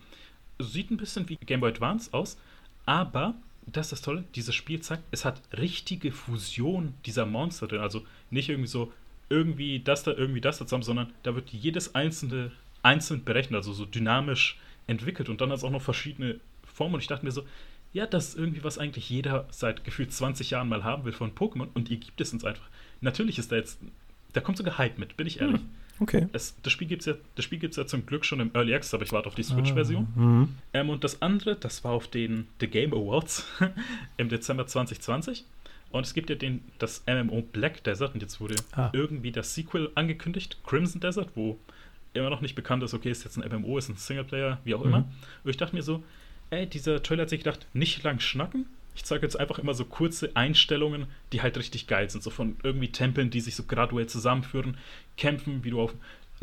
sieht ein bisschen wie Game Boy Advance aus, aber das ist das Tolle, dieses Spiel zeigt, es hat richtige Fusion dieser Monster drin. Also nicht irgendwie so, irgendwie das da, irgendwie das da zusammen, sondern da wird jedes einzelne einzeln berechnet, also so dynamisch entwickelt und dann hat es auch noch verschiedene Formen. Und ich dachte mir so, ja, das ist irgendwie, was eigentlich jeder seit gefühlt 20 Jahren mal haben will von Pokémon und ihr gibt es uns einfach. Natürlich ist da jetzt, da kommt sogar Hype mit, bin ich ehrlich. Hm. Okay. Es, das Spiel gibt es ja, ja zum Glück schon im Early Access, aber ich warte auf die Switch-Version. Ah, mhm. ähm, und das andere, das war auf den The Game Awards im Dezember 2020. Und es gibt ja den, das MMO Black Desert und jetzt wurde ah. irgendwie das Sequel angekündigt, Crimson Desert, wo immer noch nicht bekannt ist, okay, ist jetzt ein MMO, ist ein Singleplayer, wie auch mhm. immer. Und ich dachte mir so, ey, dieser Trailer hat sich gedacht, nicht lang schnacken. Ich zeige jetzt einfach immer so kurze Einstellungen, die halt richtig geil sind. So von irgendwie Tempeln, die sich so graduell zusammenführen, Kämpfen, wie du auf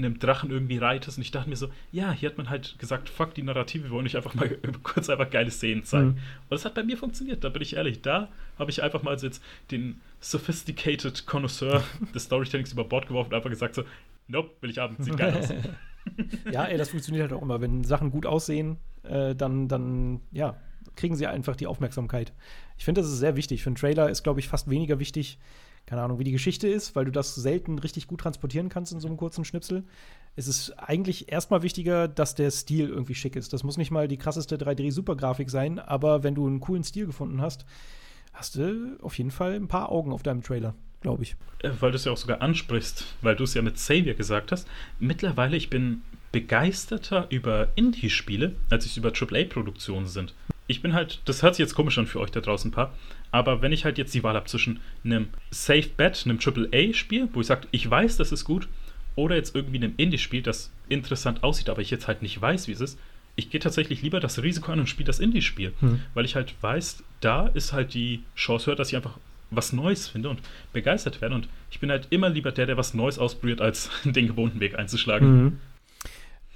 einem Drachen irgendwie reitest. Und ich dachte mir so, ja, hier hat man halt gesagt, fuck die Narrative, wir wollen euch einfach mal kurz einfach geile Szenen zeigen. Mhm. Und das hat bei mir funktioniert, da bin ich ehrlich. Da habe ich einfach mal so jetzt den sophisticated Connoisseur des Storytellings über Bord geworfen und einfach gesagt so, nope, will ich haben, sieht geil aus. ja, ey, das funktioniert halt auch immer. Wenn Sachen gut aussehen, äh, dann, dann, ja, kriegen sie einfach die Aufmerksamkeit. Ich finde, das ist sehr wichtig. Für einen Trailer ist, glaube ich, fast weniger wichtig, keine Ahnung, wie die Geschichte ist, weil du das selten richtig gut transportieren kannst in so einem kurzen Schnipsel. Es ist eigentlich erstmal wichtiger, dass der Stil irgendwie schick ist. Das muss nicht mal die krasseste 3D-Supergrafik sein, aber wenn du einen coolen Stil gefunden hast, hast du auf jeden Fall ein paar Augen auf deinem Trailer, glaube ich. Äh, weil du es ja auch sogar ansprichst, weil du es ja mit Savior gesagt hast. Mittlerweile, ich bin begeisterter über Indie-Spiele, als ich über AAA-Produktionen sind. Ich bin halt, das hört sich jetzt komisch an für euch da draußen ein paar, aber wenn ich halt jetzt die Wahl habe zwischen einem Safe Bet, einem AAA-Spiel, wo ich sage, ich weiß, das ist gut, oder jetzt irgendwie einem Indie-Spiel, das interessant aussieht, aber ich jetzt halt nicht weiß, wie es ist, ich gehe tatsächlich lieber das Risiko an und spiele das Indie-Spiel, hm. weil ich halt weiß, da ist halt die Chance höher, dass ich einfach was Neues finde und begeistert werde. Und ich bin halt immer lieber der, der was Neues ausprobiert, als den gewohnten Weg einzuschlagen. Mhm.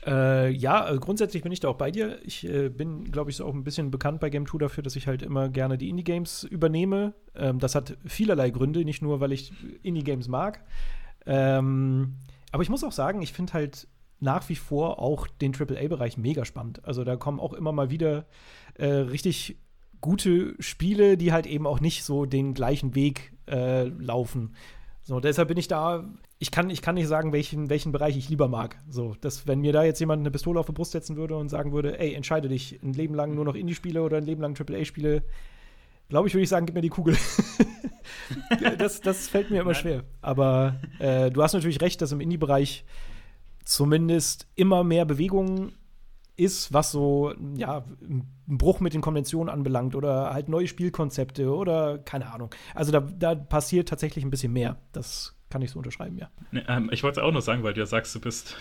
Äh, ja, äh, grundsätzlich bin ich da auch bei dir. Ich äh, bin, glaube ich, so auch ein bisschen bekannt bei Game 2 dafür, dass ich halt immer gerne die Indie-Games übernehme. Ähm, das hat vielerlei Gründe, nicht nur, weil ich Indie-Games mag. Ähm, aber ich muss auch sagen, ich finde halt nach wie vor auch den AAA-Bereich mega spannend. Also da kommen auch immer mal wieder äh, richtig gute Spiele, die halt eben auch nicht so den gleichen Weg äh, laufen. So, deshalb bin ich da ich kann, ich kann nicht sagen, welchen, welchen Bereich ich lieber mag. So, dass, wenn mir da jetzt jemand eine Pistole auf die Brust setzen würde und sagen würde, ey, entscheide dich, ein Leben lang nur noch Indie-Spiele oder ein Leben lang AAA-Spiele, glaube ich, würde ich sagen, gib mir die Kugel. das, das fällt mir immer Nein. schwer. Aber äh, du hast natürlich recht, dass im Indie-Bereich zumindest immer mehr Bewegung ist, was so, ja, einen Bruch mit den Konventionen anbelangt oder halt neue Spielkonzepte oder keine Ahnung. Also da, da passiert tatsächlich ein bisschen mehr. Das kann ich so unterschreiben, ja. Nee, ähm, ich wollte es auch noch sagen, weil du ja sagst, du bist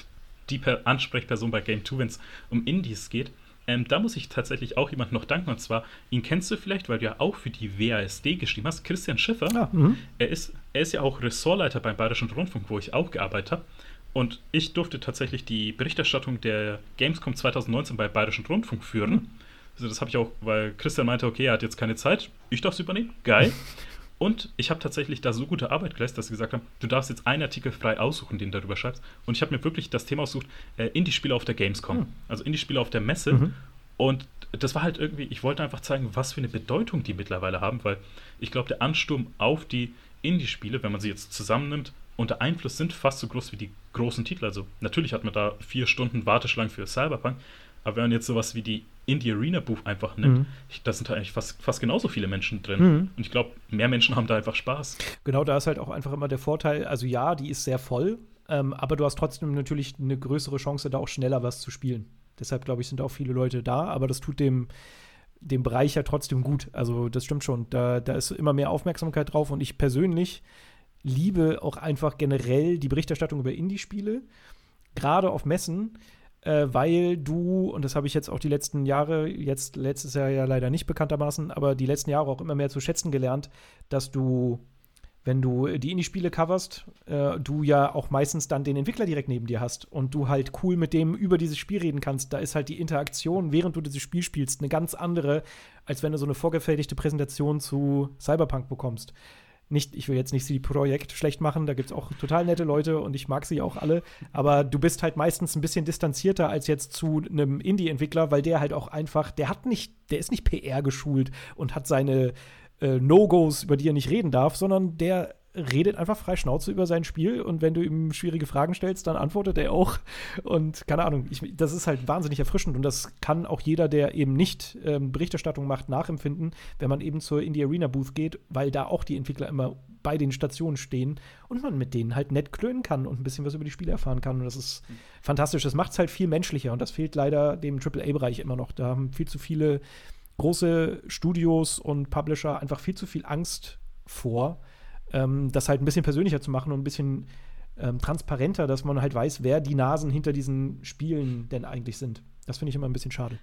die per Ansprechperson bei Game 2, wenn es um Indies geht. Ähm, da muss ich tatsächlich auch jemand noch danken. Und zwar, ihn kennst du vielleicht, weil du ja auch für die WASD geschrieben hast, Christian Schiffer. Ah, er, ist, er ist ja auch Ressortleiter beim Bayerischen Rundfunk, wo ich auch gearbeitet habe. Und ich durfte tatsächlich die Berichterstattung der Gamescom 2019 bei Bayerischen Rundfunk führen. Mhm. Also das habe ich auch, weil Christian meinte, okay, er hat jetzt keine Zeit, ich darf es übernehmen. Geil. Und ich habe tatsächlich da so gute Arbeit geleistet, dass sie gesagt haben, du darfst jetzt einen Artikel frei aussuchen, den du darüber schreibst. Und ich habe mir wirklich das Thema ausgesucht, äh, Indie-Spiele auf der Gamescom. Mhm. Also Indie-Spiele auf der Messe. Mhm. Und das war halt irgendwie, ich wollte einfach zeigen, was für eine Bedeutung die mittlerweile haben, weil ich glaube, der Ansturm auf die Indie-Spiele, wenn man sie jetzt zusammennimmt, unter Einfluss sind fast so groß wie die großen Titel. Also natürlich hat man da vier Stunden Warteschlangen für Cyberpunk, aber wenn man jetzt sowas wie die Indie Arena Buch einfach nimmt, mhm. da sind da eigentlich fast, fast genauso viele Menschen drin. Mhm. Und ich glaube, mehr Menschen haben da einfach Spaß. Genau, da ist halt auch einfach immer der Vorteil, also ja, die ist sehr voll, ähm, aber du hast trotzdem natürlich eine größere Chance, da auch schneller was zu spielen. Deshalb, glaube ich, sind auch viele Leute da, aber das tut dem, dem Bereich ja trotzdem gut. Also das stimmt schon. Da, da ist immer mehr Aufmerksamkeit drauf und ich persönlich liebe auch einfach generell die Berichterstattung über Indie-Spiele, gerade auf Messen äh, weil du, und das habe ich jetzt auch die letzten Jahre, jetzt letztes Jahr ja leider nicht bekanntermaßen, aber die letzten Jahre auch immer mehr zu schätzen gelernt, dass du, wenn du die Indie-Spiele coverst, äh, du ja auch meistens dann den Entwickler direkt neben dir hast und du halt cool mit dem über dieses Spiel reden kannst. Da ist halt die Interaktion, während du dieses Spiel spielst, eine ganz andere, als wenn du so eine vorgefertigte Präsentation zu Cyberpunk bekommst nicht, ich will jetzt nicht sie Projekt schlecht machen, da gibt es auch total nette Leute und ich mag sie auch alle, aber du bist halt meistens ein bisschen distanzierter als jetzt zu einem Indie-Entwickler, weil der halt auch einfach, der hat nicht, der ist nicht PR geschult und hat seine äh, No-Gos, über die er nicht reden darf, sondern der redet einfach frei Schnauze über sein Spiel und wenn du ihm schwierige Fragen stellst, dann antwortet er auch. Und keine Ahnung, ich, das ist halt wahnsinnig erfrischend und das kann auch jeder, der eben nicht ähm, Berichterstattung macht, nachempfinden, wenn man eben zur Indie Arena Booth geht, weil da auch die Entwickler immer bei den Stationen stehen und man mit denen halt nett klönen kann und ein bisschen was über die Spiele erfahren kann. Und das ist mhm. fantastisch. Das macht es halt viel menschlicher und das fehlt leider dem AAA-Bereich immer noch. Da haben viel zu viele große Studios und Publisher einfach viel zu viel Angst vor, ähm, das halt ein bisschen persönlicher zu machen und ein bisschen ähm, transparenter, dass man halt weiß, wer die Nasen hinter diesen Spielen denn eigentlich sind. Das finde ich immer ein bisschen schade.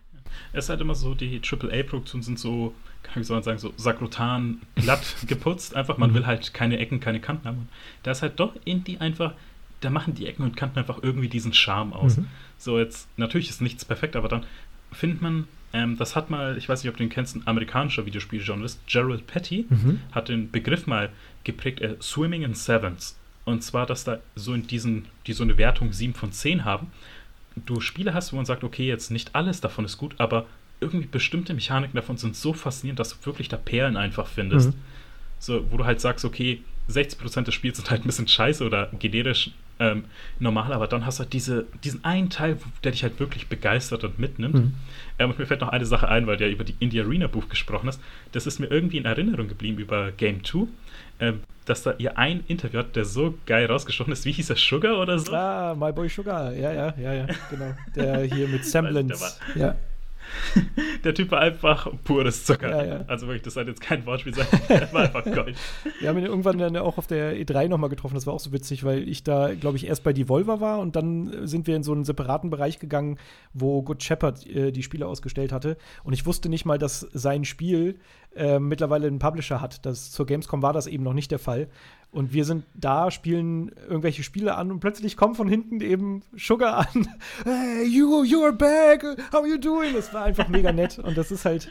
Es ist halt immer so, die AAA-Produktionen sind so, kann ich so sagen, so sakrotan glatt geputzt. Einfach, man mhm. will halt keine Ecken, keine Kanten haben. Da ist halt doch Indie einfach, da machen die Ecken und Kanten einfach irgendwie diesen Charme aus. Mhm. So, jetzt, natürlich ist nichts perfekt, aber dann findet man, ähm, das hat mal, ich weiß nicht, ob du den kennst, ein amerikanischer Videospieljournalist, Gerald Petty, mhm. hat den Begriff mal geprägt, äh, Swimming in Sevens. Und zwar, dass da so in diesen, die so eine Wertung 7 von 10 haben, du Spiele hast, wo man sagt, okay, jetzt nicht alles davon ist gut, aber irgendwie bestimmte Mechaniken davon sind so faszinierend, dass du wirklich da Perlen einfach findest. Mhm. So, wo du halt sagst, okay, 60% des Spiels sind halt ein bisschen scheiße oder generisch ähm, normal, aber dann hast du halt diese, diesen einen Teil, der dich halt wirklich begeistert und mitnimmt. Mhm. Ähm, und mir fällt noch eine Sache ein, weil du ja über die Indie Arena Buch gesprochen hast. Das ist mir irgendwie in Erinnerung geblieben über Game 2, ähm, dass da ihr ein Interview hat, der so geil rausgestochen ist. Wie hieß er? Sugar oder so? Ah, My Boy Sugar. Ja, ja, ja, ja, genau. Der hier mit Semblance. ja. der Typ war einfach pures Zucker. Ja, ja. Also wirklich, das soll jetzt kein Wortspiel sein. Der war einfach Gold. Wir haben ihn irgendwann dann auch auf der E3 nochmal getroffen. Das war auch so witzig, weil ich da, glaube ich, erst bei Devolver war und dann sind wir in so einen separaten Bereich gegangen, wo Good Shepard äh, die Spiele ausgestellt hatte. Und ich wusste nicht mal, dass sein Spiel äh, mittlerweile einen Publisher hat. Das, zur Gamescom war das eben noch nicht der Fall. Und wir sind da, spielen irgendwelche Spiele an und plötzlich kommt von hinten eben Sugar an. Hey, you, you're back, how are you doing? Das war einfach mega nett. Und das ist halt,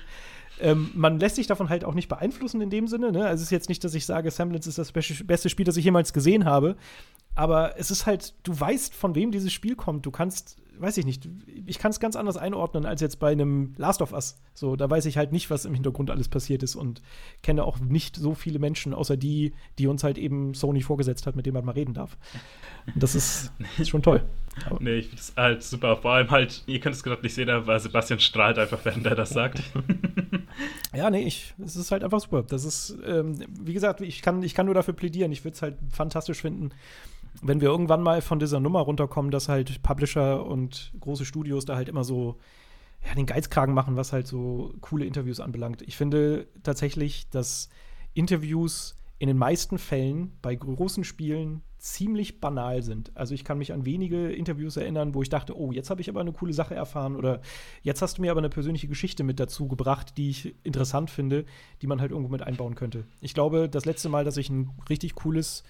ähm, man lässt sich davon halt auch nicht beeinflussen in dem Sinne. Ne? Also es ist jetzt nicht, dass ich sage, Semblance ist das beste Spiel, das ich jemals gesehen habe. Aber es ist halt, du weißt, von wem dieses Spiel kommt. Du kannst weiß ich nicht, ich kann es ganz anders einordnen als jetzt bei einem Last of Us. So, da weiß ich halt nicht, was im Hintergrund alles passiert ist und kenne auch nicht so viele Menschen, außer die, die uns halt eben Sony vorgesetzt hat, mit denen man mal reden darf. Das ist, ist schon toll. Aber nee, ich finde es halt super. Vor allem halt, ihr könnt es gerade nicht sehen, aber Sebastian strahlt einfach, während er das sagt. ja, nee, ich, es ist halt einfach super. Das ist, ähm, wie gesagt, ich kann, ich kann nur dafür plädieren. Ich würde es halt fantastisch finden, wenn wir irgendwann mal von dieser Nummer runterkommen, dass halt Publisher und große Studios da halt immer so ja, den Geizkragen machen, was halt so coole Interviews anbelangt. Ich finde tatsächlich, dass Interviews in den meisten Fällen bei großen Spielen ziemlich banal sind. Also ich kann mich an wenige Interviews erinnern, wo ich dachte, oh, jetzt habe ich aber eine coole Sache erfahren oder jetzt hast du mir aber eine persönliche Geschichte mit dazu gebracht, die ich interessant finde, die man halt irgendwo mit einbauen könnte. Ich glaube, das letzte Mal, dass ich ein richtig cooles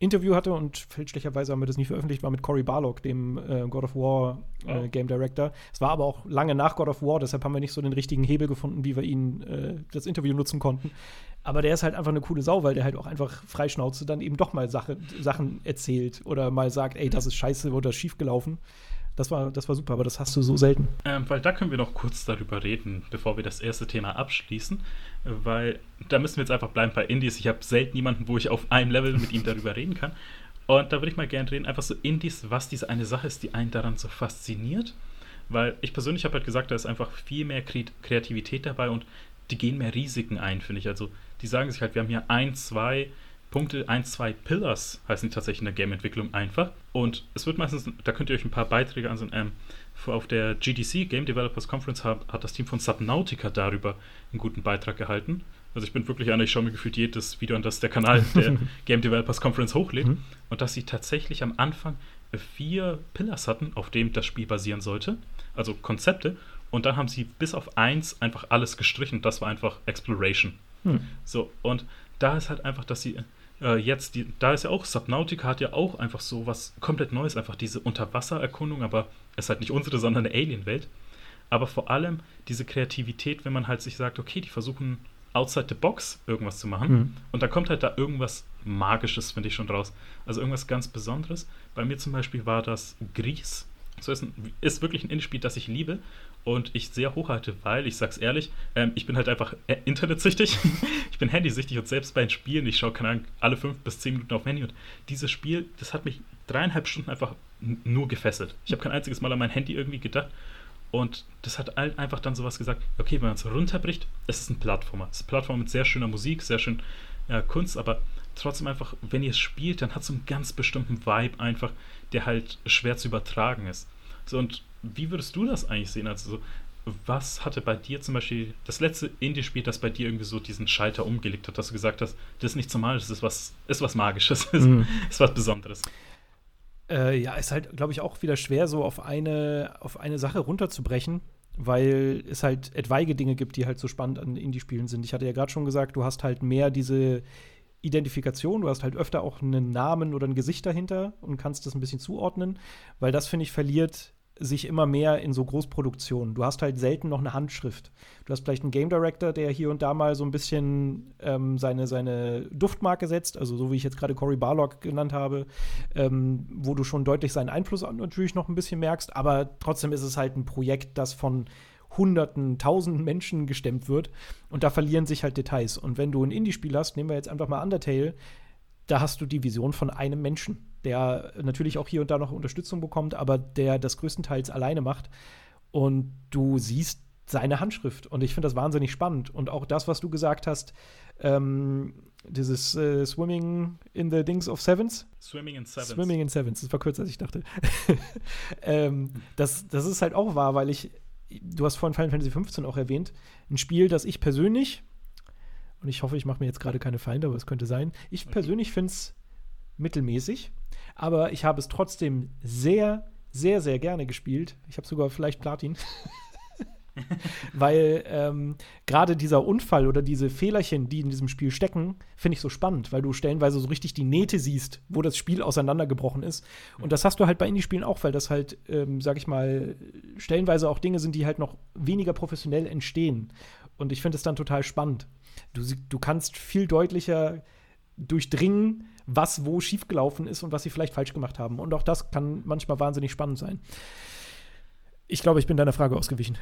Interview hatte und fälschlicherweise haben wir das nicht veröffentlicht, war mit Cory Barlog, dem äh, God of War äh, oh. Game Director. Es war aber auch lange nach God of War, deshalb haben wir nicht so den richtigen Hebel gefunden, wie wir ihn äh, das Interview nutzen konnten. Aber der ist halt einfach eine coole Sau, weil der halt auch einfach freischnauze dann eben doch mal Sache, Sachen erzählt oder mal sagt, ey, das ist scheiße oder schief gelaufen. Das war, das war super, aber das hast du so selten. Ähm, weil da können wir noch kurz darüber reden, bevor wir das erste Thema abschließen. Weil da müssen wir jetzt einfach bleiben bei Indies. Ich habe selten jemanden, wo ich auf einem Level mit ihm darüber reden kann. Und da würde ich mal gerne reden, einfach so Indies, was diese eine Sache ist, die einen daran so fasziniert. Weil ich persönlich habe halt gesagt, da ist einfach viel mehr Kreativität dabei und die gehen mehr Risiken ein, finde ich. Also die sagen sich halt, wir haben hier ein, zwei Punkte, ein, zwei Pillars heißen die tatsächlich in der Game-Entwicklung einfach. Und es wird meistens, da könnt ihr euch ein paar Beiträge ansehen, ähm, auf der GDC, Game Developers Conference, hat, hat das Team von Subnautica darüber einen guten Beitrag gehalten. Also ich bin wirklich einer, ich schaue mir gefühlt jedes Video an, das der Kanal der Game Developers Conference hochlädt. Mhm. Und dass sie tatsächlich am Anfang vier Pillars hatten, auf dem das Spiel basieren sollte. Also Konzepte. Und dann haben sie bis auf eins einfach alles gestrichen. Das war einfach Exploration. Mhm. So, und da ist halt einfach, dass sie äh, jetzt, die, da ist ja auch, Subnautica hat ja auch einfach so was komplett Neues, einfach diese Unterwassererkundung, aber es ist halt nicht unsere, sondern eine Alien-Welt. Aber vor allem diese Kreativität, wenn man halt sich sagt, okay, die versuchen outside the box irgendwas zu machen. Mhm. Und da kommt halt da irgendwas Magisches, finde ich schon raus. Also irgendwas ganz Besonderes. Bei mir zum Beispiel war das Gries. So ist, ein, ist wirklich ein Indie-Spiel, das ich liebe und ich sehr hochhalte, weil, ich sag's ehrlich, ähm, ich bin halt einfach äh, internetsüchtig. ich bin handysüchtig und selbst bei den Spielen, ich schaue, keine Ahnung, alle fünf bis zehn Minuten auf Handy und dieses Spiel, das hat mich dreieinhalb Stunden einfach nur gefesselt. Ich habe kein einziges Mal an mein Handy irgendwie gedacht und das hat einfach dann sowas gesagt, okay, wenn man es runterbricht, es ist ein Plattformer. Es ist ein Plattformer mit sehr schöner Musik, sehr schön äh, Kunst, aber trotzdem einfach, wenn ihr es spielt, dann hat es einen ganz bestimmten Vibe einfach, der halt schwer zu übertragen ist. So, und wie würdest du das eigentlich sehen? Also, was hatte bei dir zum Beispiel das letzte Indie-Spiel, das bei dir irgendwie so diesen Schalter umgelegt hat, dass du gesagt hast, das ist nicht normal, das ist was, ist was Magisches, mhm. ist was Besonderes? Äh, ja, ist halt, glaube ich, auch wieder schwer, so auf eine, auf eine Sache runterzubrechen, weil es halt etwaige Dinge gibt, die halt so spannend an Indie-Spielen sind. Ich hatte ja gerade schon gesagt, du hast halt mehr diese Identifikation, du hast halt öfter auch einen Namen oder ein Gesicht dahinter und kannst das ein bisschen zuordnen, weil das, finde ich, verliert sich immer mehr in so Großproduktionen. Du hast halt selten noch eine Handschrift. Du hast vielleicht einen Game Director, der hier und da mal so ein bisschen ähm, seine, seine Duftmarke setzt, also so wie ich jetzt gerade Cory Barlog genannt habe, ähm, wo du schon deutlich seinen Einfluss natürlich noch ein bisschen merkst, aber trotzdem ist es halt ein Projekt, das von Hunderten, Tausenden Menschen gestemmt wird und da verlieren sich halt Details. Und wenn du ein Indie-Spiel hast, nehmen wir jetzt einfach mal Undertale, da hast du die Vision von einem Menschen der natürlich auch hier und da noch Unterstützung bekommt, aber der das größtenteils alleine macht. Und du siehst seine Handschrift. Und ich finde das wahnsinnig spannend. Und auch das, was du gesagt hast, ähm, dieses äh, Swimming in the Dings of Sevens. Swimming in Sevens. Swimming in Sevens. Das war kürzer, als ich dachte. ähm, das, das ist halt auch wahr, weil ich, du hast vorhin Final Fantasy 15 auch erwähnt, ein Spiel, das ich persönlich, und ich hoffe, ich mache mir jetzt gerade keine Feinde, aber es könnte sein, ich okay. persönlich finde es mittelmäßig aber ich habe es trotzdem sehr, sehr, sehr gerne gespielt. Ich habe sogar vielleicht Platin. weil ähm, gerade dieser Unfall oder diese Fehlerchen, die in diesem Spiel stecken, finde ich so spannend, weil du stellenweise so richtig die Nähte siehst, wo das Spiel auseinandergebrochen ist. Und das hast du halt bei Indie-Spielen auch, weil das halt, ähm, sag ich mal, stellenweise auch Dinge sind, die halt noch weniger professionell entstehen. Und ich finde es dann total spannend. Du, du kannst viel deutlicher durchdringen, was wo schiefgelaufen ist und was sie vielleicht falsch gemacht haben. Und auch das kann manchmal wahnsinnig spannend sein. Ich glaube, ich bin deiner Frage ausgewichen.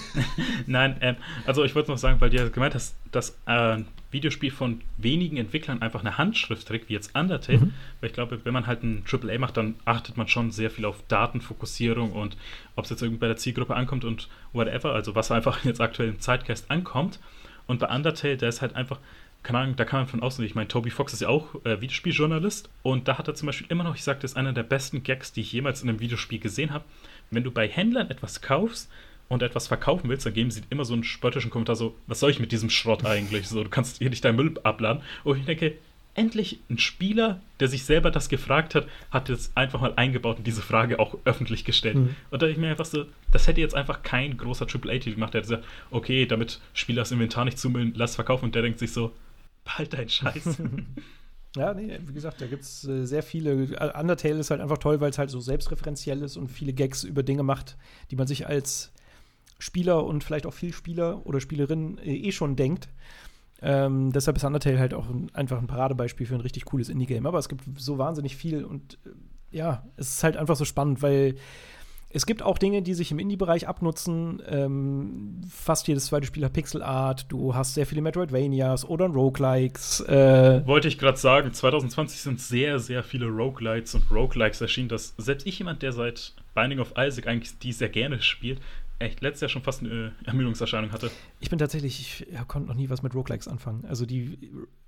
Nein, ähm, also ich wollte noch sagen, weil du ja gemeint hast, dass ein äh, Videospiel von wenigen Entwicklern einfach eine Handschrift trägt, wie jetzt Undertale. Mhm. Weil ich glaube, wenn man halt ein AAA macht, dann achtet man schon sehr viel auf Datenfokussierung und ob es jetzt irgendwie bei der Zielgruppe ankommt und whatever, also was einfach jetzt aktuell im Zeitgeist ankommt. Und bei Undertale, der ist halt einfach, keine Ahnung, da kann man von außen, ich meine, Toby Fox ist ja auch äh, Videospieljournalist und da hat er zum Beispiel immer noch, ich sage, das ist einer der besten Gags, die ich jemals in einem Videospiel gesehen habe. Wenn du bei Händlern etwas kaufst und etwas verkaufen willst, dann geben sie immer so einen spöttischen Kommentar so, was soll ich mit diesem Schrott eigentlich? So, du kannst hier nicht deinen Müll abladen. Und ich denke, endlich ein Spieler, der sich selber das gefragt hat, hat jetzt einfach mal eingebaut und diese Frage auch öffentlich gestellt. Mhm. Und da ich mir einfach so, das hätte jetzt einfach kein großer AAA-Titel gemacht. Der hätte gesagt, okay, damit Spieler das Inventar nicht zumüllen, lass verkaufen. Und der denkt sich so, Halt dein Scheiß. ja, nee, wie gesagt, da gibt es äh, sehr viele. Undertale ist halt einfach toll, weil es halt so selbstreferenziell ist und viele Gags über Dinge macht, die man sich als Spieler und vielleicht auch viel Spieler oder Spielerin äh, eh schon denkt. Ähm, deshalb ist Undertale halt auch ein, einfach ein Paradebeispiel für ein richtig cooles Indie-Game. Aber es gibt so wahnsinnig viel und äh, ja, es ist halt einfach so spannend, weil es gibt auch Dinge, die sich im Indie-Bereich abnutzen. Ähm, fast jedes zweite Spiel hat Pixel Art. Du hast sehr viele Metroidvanias oder Roguelikes. Äh Wollte ich gerade sagen, 2020 sind sehr, sehr viele Roguelites und Roguelikes erschienen, dass selbst ich, jemand, der seit Binding of Isaac eigentlich die sehr gerne spielt, echt letztes Jahr schon fast eine Ermüdungserscheinung hatte. Ich bin tatsächlich, ich konnte noch nie was mit Roguelikes anfangen. Also die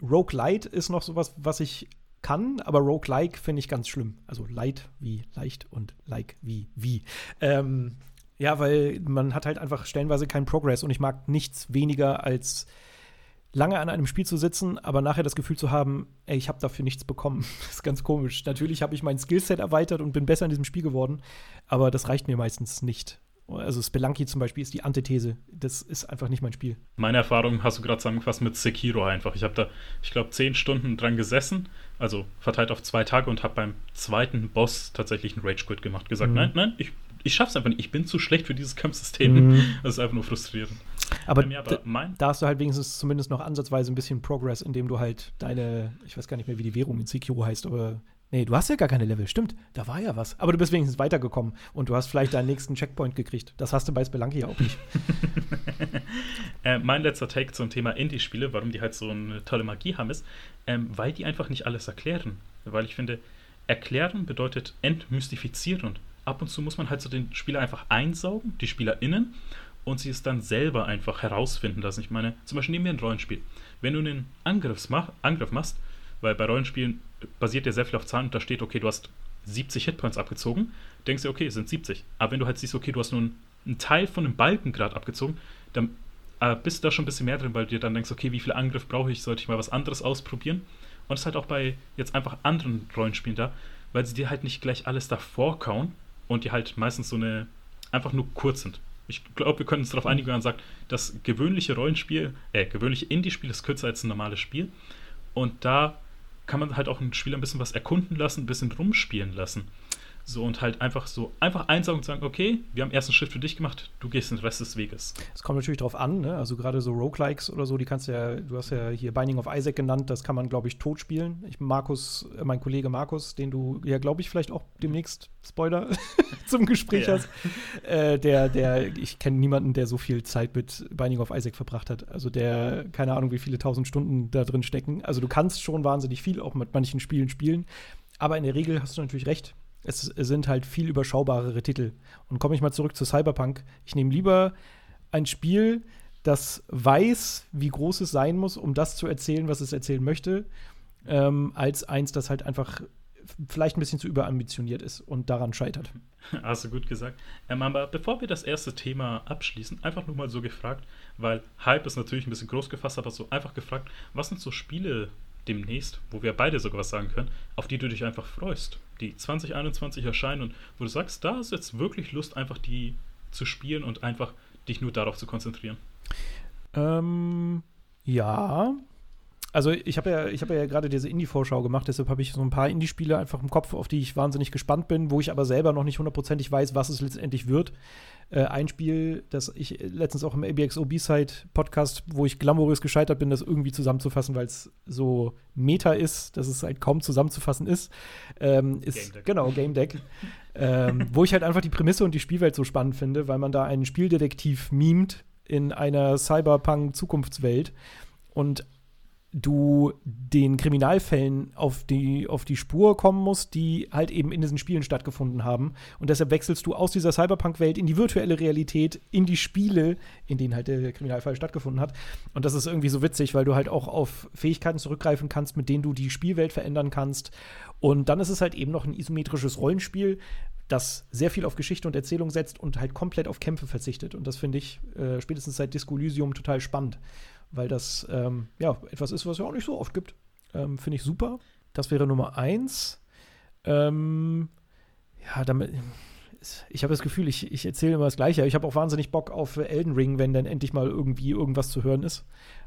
Roguelite ist noch sowas, was ich kann, aber Roguelike finde ich ganz schlimm. Also light wie leicht und like wie wie. Ähm, ja, weil man hat halt einfach stellenweise keinen Progress und ich mag nichts weniger als lange an einem Spiel zu sitzen, aber nachher das Gefühl zu haben, ey, ich habe dafür nichts bekommen. Das ist ganz komisch. Natürlich habe ich mein Skillset erweitert und bin besser in diesem Spiel geworden, aber das reicht mir meistens nicht. Also Spelunky zum Beispiel ist die Antithese. Das ist einfach nicht mein Spiel. Meine Erfahrung hast du gerade zusammengefasst mit Sekiro einfach. Ich habe da, ich glaube, zehn Stunden dran gesessen, also verteilt auf zwei Tage und habe beim zweiten Boss tatsächlich einen Rage Quit gemacht. Gesagt, mhm. nein, nein, ich, ich schaff's einfach nicht. Ich bin zu schlecht für dieses Kampfsystem. Mhm. Das ist einfach nur frustrierend. Aber, ja, aber da hast du halt wenigstens zumindest noch ansatzweise ein bisschen Progress, indem du halt deine, ich weiß gar nicht mehr, wie die Währung in Sekiro heißt, aber Nee, du hast ja gar keine Level, stimmt. Da war ja was. Aber du bist wenigstens weitergekommen und du hast vielleicht deinen nächsten Checkpoint gekriegt. Das hast du bei Spelunky auch nicht. äh, mein letzter Take zum Thema Indie-Spiele, warum die halt so eine tolle Magie haben, ist, ähm, weil die einfach nicht alles erklären. Weil ich finde, erklären bedeutet entmystifizieren. Ab und zu muss man halt so den Spieler einfach einsaugen, die SpielerInnen, und sie es dann selber einfach herausfinden lassen. Ich meine, zum Beispiel nehmen wir ein Rollenspiel. Wenn du einen Angriff machst, weil bei Rollenspielen basiert ja sehr viel auf Zahlen und da steht, okay, du hast 70 Hitpoints abgezogen, denkst du, okay, es sind 70. Aber wenn du halt siehst, okay, du hast nun einen Teil von einem Balken gerade abgezogen, dann äh, bist du da schon ein bisschen mehr drin, weil du dir dann denkst, okay, wie viel Angriff brauche ich, sollte ich mal was anderes ausprobieren. Und das ist halt auch bei jetzt einfach anderen Rollenspielen da, weil sie dir halt nicht gleich alles davor kauen und die halt meistens so eine, einfach nur kurz sind. Ich glaube, wir können uns darauf einigen, wenn man sagt, das gewöhnliche Rollenspiel, äh, gewöhnliche Indie-Spiel ist kürzer als ein normales Spiel. Und da kann man halt auch einen Spieler ein bisschen was erkunden lassen, ein bisschen rumspielen lassen. So und halt einfach so, einfach einsaugen und sagen, okay, wir haben erst einen Schritt für dich gemacht, du gehst den Rest des Weges. Es kommt natürlich drauf an, ne? Also gerade so Roguelikes oder so, die kannst du ja, du hast ja hier Binding of Isaac genannt, das kann man, glaube ich, tot spielen. Ich, Markus, äh, mein Kollege Markus, den du ja, glaube ich, vielleicht auch demnächst, Spoiler, zum Gespräch ja. hast, äh, der, der, ich kenne niemanden, der so viel Zeit mit Binding of Isaac verbracht hat. Also der, keine Ahnung, wie viele tausend Stunden da drin stecken. Also du kannst schon wahnsinnig viel auch mit manchen Spielen spielen. Aber in der Regel hast du natürlich recht es sind halt viel überschaubarere Titel. Und komme ich mal zurück zu Cyberpunk. Ich nehme lieber ein Spiel, das weiß, wie groß es sein muss, um das zu erzählen, was es erzählen möchte, ähm, als eins, das halt einfach vielleicht ein bisschen zu überambitioniert ist und daran scheitert. Hast du gut gesagt. Ähm, aber bevor wir das erste Thema abschließen, einfach nur mal so gefragt, weil Hype ist natürlich ein bisschen groß gefasst, aber so einfach gefragt, was sind so Spiele, demnächst, wo wir beide sogar was sagen können, auf die du dich einfach freust, die 2021 erscheinen und wo du sagst, da ist jetzt wirklich Lust, einfach die zu spielen und einfach dich nur darauf zu konzentrieren? Ähm, ja. Also ich habe ja, ich habe ja gerade diese Indie-Vorschau gemacht, deshalb habe ich so ein paar Indie-Spiele einfach im Kopf, auf die ich wahnsinnig gespannt bin, wo ich aber selber noch nicht hundertprozentig weiß, was es letztendlich wird. Äh, ein Spiel, das ich letztens auch im ABXO B-Side Podcast, wo ich glamourös gescheitert bin, das irgendwie zusammenzufassen, weil es so Meta ist, dass es halt kaum zusammenzufassen ist, ähm, ist Game Deck. genau Game Deck, ähm, wo ich halt einfach die Prämisse und die Spielwelt so spannend finde, weil man da einen Spieldetektiv mimt in einer Cyberpunk-Zukunftswelt und du den Kriminalfällen auf die, auf die Spur kommen musst, die halt eben in diesen Spielen stattgefunden haben. Und deshalb wechselst du aus dieser Cyberpunk-Welt in die virtuelle Realität, in die Spiele, in denen halt der Kriminalfall stattgefunden hat. Und das ist irgendwie so witzig, weil du halt auch auf Fähigkeiten zurückgreifen kannst, mit denen du die Spielwelt verändern kannst. Und dann ist es halt eben noch ein isometrisches Rollenspiel, das sehr viel auf Geschichte und Erzählung setzt und halt komplett auf Kämpfe verzichtet. Und das finde ich äh, spätestens seit Disco Elysium total spannend weil das ähm, ja etwas ist, was es ja auch nicht so oft gibt. Ähm, Finde ich super. Das wäre Nummer eins. Ähm, ja, damit. Ich habe das Gefühl, ich, ich erzähle immer das Gleiche. Ich habe auch wahnsinnig Bock auf Elden Ring, wenn dann endlich mal irgendwie irgendwas zu hören ist,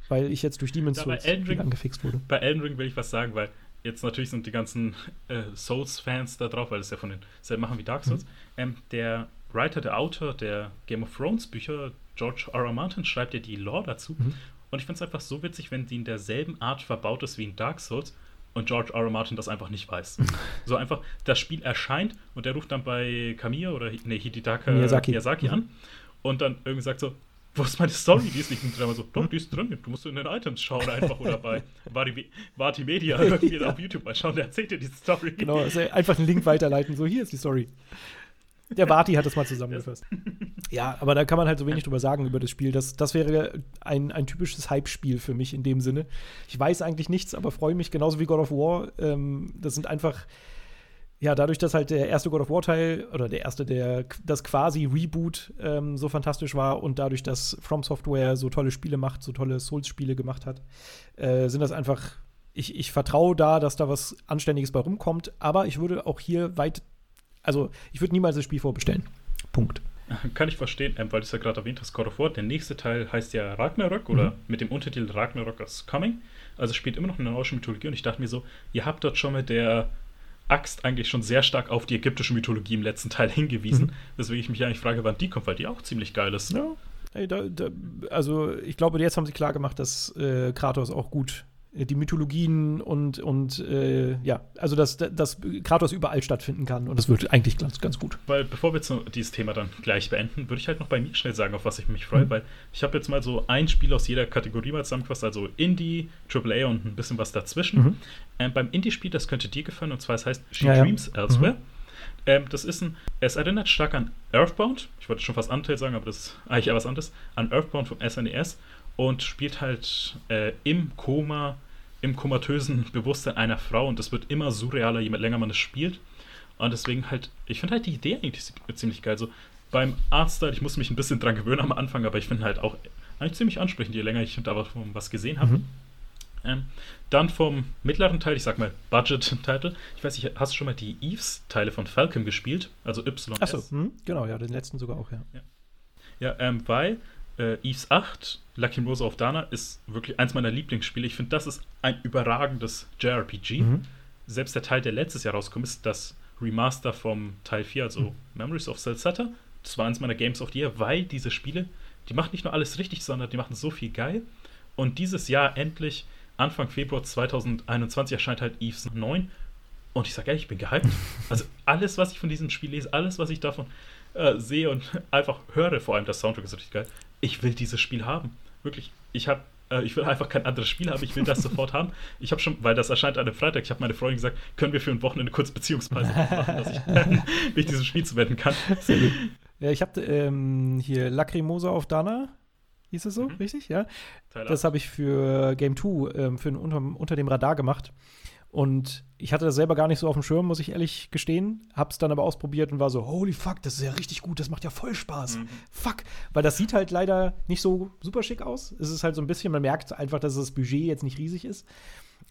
weil ich jetzt durch Demon's Souls angefixt wurde. Bei Elden Ring will ich was sagen, weil jetzt natürlich sind die ganzen äh, Souls-Fans da drauf, weil es ja von den selben machen wie Dark Souls. Mhm. Ähm, der Writer, der Autor der Game of Thrones Bücher, George R. R. Martin, schreibt ja die Lore dazu. Mhm. Und ich finde es einfach so witzig, wenn die in derselben Art verbaut ist wie in Dark Souls und George R. R. Martin das einfach nicht weiß. so einfach, das Spiel erscheint und der ruft dann bei Kamiya oder nee, Hidetaka Miyazaki, Miyazaki mhm. an und dann irgendwie sagt so, wo ist meine Story? Die ist nicht drin. Aber so, doch, die ist drin. Du musst in den Items schauen einfach oder bei Vati Media irgendwie auf YouTube mal schauen. Der erzählt dir die Story. Genau, also einfach einen Link weiterleiten. So, hier ist die Story. Der Barty hat das mal zusammengefasst. ja, aber da kann man halt so wenig drüber sagen über das Spiel. Das, das wäre ein, ein typisches Hype-Spiel für mich in dem Sinne. Ich weiß eigentlich nichts, aber freue mich genauso wie God of War. Ähm, das sind einfach, ja, dadurch, dass halt der erste God of War-Teil oder der erste, der das quasi Reboot ähm, so fantastisch war und dadurch, dass From Software so tolle Spiele macht, so tolle Souls-Spiele gemacht hat, äh, sind das einfach ich, ich vertraue da, dass da was Anständiges bei rumkommt, aber ich würde auch hier weit also, ich würde niemals das Spiel vorbestellen. Punkt. Kann ich verstehen, ähm, weil du es ja gerade erwähnt hast, God of War. Der nächste Teil heißt ja Ragnarök oder mhm. mit dem Untertitel Ragnarök is Coming. Also spielt immer noch eine nordische Mythologie und ich dachte mir so, ihr habt dort schon mit der Axt eigentlich schon sehr stark auf die ägyptische Mythologie im letzten Teil hingewiesen. Mhm. Weswegen ich mich eigentlich frage, wann die kommt, weil die auch ziemlich geil ist. Ja. Ey, da, da, also ich glaube, jetzt haben sie klar gemacht, dass äh, Kratos auch gut die Mythologien und, und äh, ja, also dass, dass Kratos überall stattfinden kann und das wird eigentlich ganz, ganz gut. Weil bevor wir dieses Thema dann gleich beenden, würde ich halt noch bei mir schnell sagen, auf was ich mich freue, mhm. weil ich habe jetzt mal so ein Spiel aus jeder Kategorie mal zusammengefasst, also Indie, AAA und ein bisschen was dazwischen. Mhm. Ähm, beim Indie-Spiel, das könnte dir gefallen und zwar es heißt She ja, Dreams ja. Elsewhere. Mhm. Ähm, das ist ein, es erinnert stark an Earthbound, ich wollte schon fast Anteil sagen, aber das ist eigentlich eher was anderes, an Earthbound vom SNES und spielt halt äh, im Koma, im komatösen Bewusstsein einer Frau und das wird immer surrealer, je länger man es spielt. Und deswegen halt, ich finde halt die Idee eigentlich ziemlich geil. So, beim Artstyle, ich muss mich ein bisschen dran gewöhnen am Anfang, aber ich finde halt auch eigentlich ziemlich ansprechend, je länger ich da was gesehen habe. Mhm. Ähm, dann vom mittleren Teil, ich sag mal Budget-Title. Ich weiß nicht, hast du schon mal die Eves-Teile von Falcon gespielt? Also Y. Achso, hm, genau, ja, den letzten sogar auch, ja. Ja, ja ähm, weil äh, Eves 8, Lucky Rose of Dana, ist wirklich eins meiner Lieblingsspiele. Ich finde, das ist ein überragendes JRPG. Mhm. Selbst der Teil, der letztes Jahr rauskommt, ist das Remaster vom Teil 4, also mhm. Memories of Celceta. Das war eins meiner Games of the Year, weil diese Spiele, die machen nicht nur alles richtig, sondern die machen so viel geil. Und dieses Jahr endlich Anfang Februar 2021 erscheint halt Eves 9. Und ich sage ehrlich, ich bin gehypt. Also alles, was ich von diesem Spiel lese, alles, was ich davon äh, sehe und einfach höre, vor allem das Soundtrack ist richtig geil. Ich will dieses Spiel haben. Wirklich. Ich habe äh, ich will einfach kein anderes Spiel haben, ich will das sofort haben. Ich habe schon, weil das erscheint an einem Freitag, ich habe meine Freundin gesagt, können wir für ein Wochenende kurz Beziehungspreise machen, dass ich mich diesem Spiel zuwenden kann. Ja, ich habe ähm, hier Lacrimosa auf Dana Hieß es so, mhm. richtig? Ja. Teil das habe ich für Game 2 ähm, für unter, unter dem Radar gemacht. Und ich hatte das selber gar nicht so auf dem Schirm, muss ich ehrlich gestehen. Hab's dann aber ausprobiert und war so, holy fuck, das ist ja richtig gut, das macht ja voll Spaß. Mhm. Fuck. Weil das sieht halt leider nicht so super schick aus. Es ist halt so ein bisschen, man merkt einfach, dass das Budget jetzt nicht riesig ist.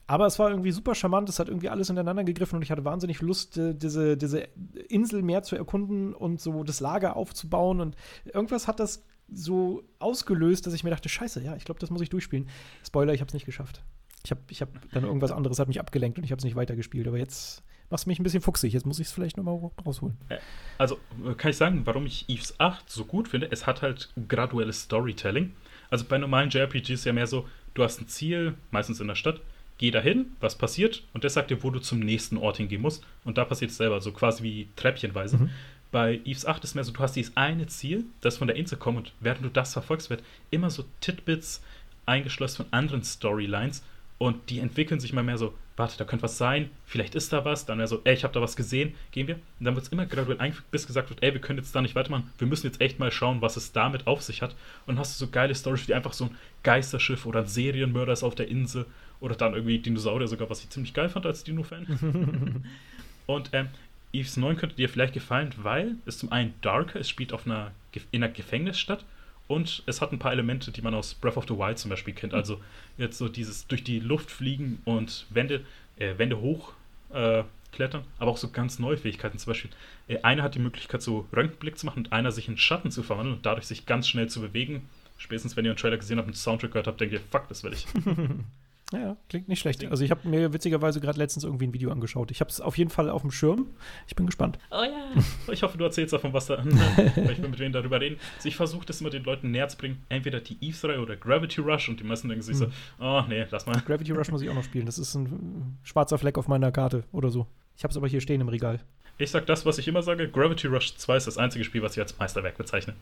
Aber es war irgendwie super charmant, es hat irgendwie alles ineinander gegriffen und ich hatte wahnsinnig Lust, äh, diese, diese Insel mehr zu erkunden und so das Lager aufzubauen. Und irgendwas hat das so ausgelöst, dass ich mir dachte, scheiße, ja, ich glaube, das muss ich durchspielen. Spoiler, ich habe es nicht geschafft. Ich habe ich hab dann irgendwas anderes hat mich abgelenkt und ich habe es nicht weitergespielt. Aber jetzt machst du mich ein bisschen fuchsig. Jetzt muss ich es vielleicht nochmal rausholen. Äh, also äh, kann ich sagen, warum ich Eves 8 so gut finde? Es hat halt graduelles Storytelling. Also bei normalen JRPGs ist ja mehr so, du hast ein Ziel, meistens in der Stadt, geh dahin, was passiert und der sagt dir, wo du zum nächsten Ort hingehen musst. Und da passiert es selber, so quasi wie treppchenweise. Mhm. Bei Eves 8 ist mehr so, du hast dieses eine Ziel, das von der Insel kommt und während du das verfolgst, wird immer so Titbits eingeschlossen von anderen Storylines und die entwickeln sich mal mehr so, warte, da könnte was sein, vielleicht ist da was, dann mehr so, ey, ich habe da was gesehen, gehen wir. Und dann wird es immer graduell eingefügt, bis gesagt wird, ey, wir können jetzt da nicht weitermachen, wir müssen jetzt echt mal schauen, was es damit auf sich hat. Und dann hast du so geile Storys wie einfach so ein Geisterschiff oder ein Serienmörder ist auf der Insel oder dann irgendwie Dinosaurier sogar, was ich ziemlich geil fand als Dino-Fan. und ähm, Eves 9 könnte dir vielleicht gefallen, weil es zum einen darker, es spielt auf einer, in einer Gefängnisstadt und es hat ein paar Elemente, die man aus Breath of the Wild zum Beispiel kennt. Also jetzt so dieses durch die Luft fliegen und Wände, äh, Wände hoch äh, klettern, aber auch so ganz neue Fähigkeiten. Zum Beispiel, äh, einer hat die Möglichkeit, so Röntgenblick zu machen und einer sich in Schatten zu verwandeln und dadurch sich ganz schnell zu bewegen. Spätestens, wenn ihr einen Trailer gesehen habt und Soundtrack gehört habt, denkt ihr, fuck, das will ich. Ja, klingt nicht schlecht. Also ich habe mir witzigerweise gerade letztens irgendwie ein Video angeschaut. Ich habe es auf jeden Fall auf dem Schirm. Ich bin gespannt. Oh ja. Ich hoffe, du erzählst davon was da. weil ich will mit wem darüber reden. Also ich versuche das immer den Leuten näher zu bringen. Entweder die Eve-Reihe oder Gravity Rush und die meisten denken sich hm. so, oh nee, lass mal. Gravity Rush muss ich auch noch spielen. Das ist ein schwarzer Fleck auf meiner Karte oder so. Ich habe es aber hier stehen im Regal. Ich sag das, was ich immer sage. Gravity Rush 2 ist das einzige Spiel, was ich als Meisterwerk bezeichne.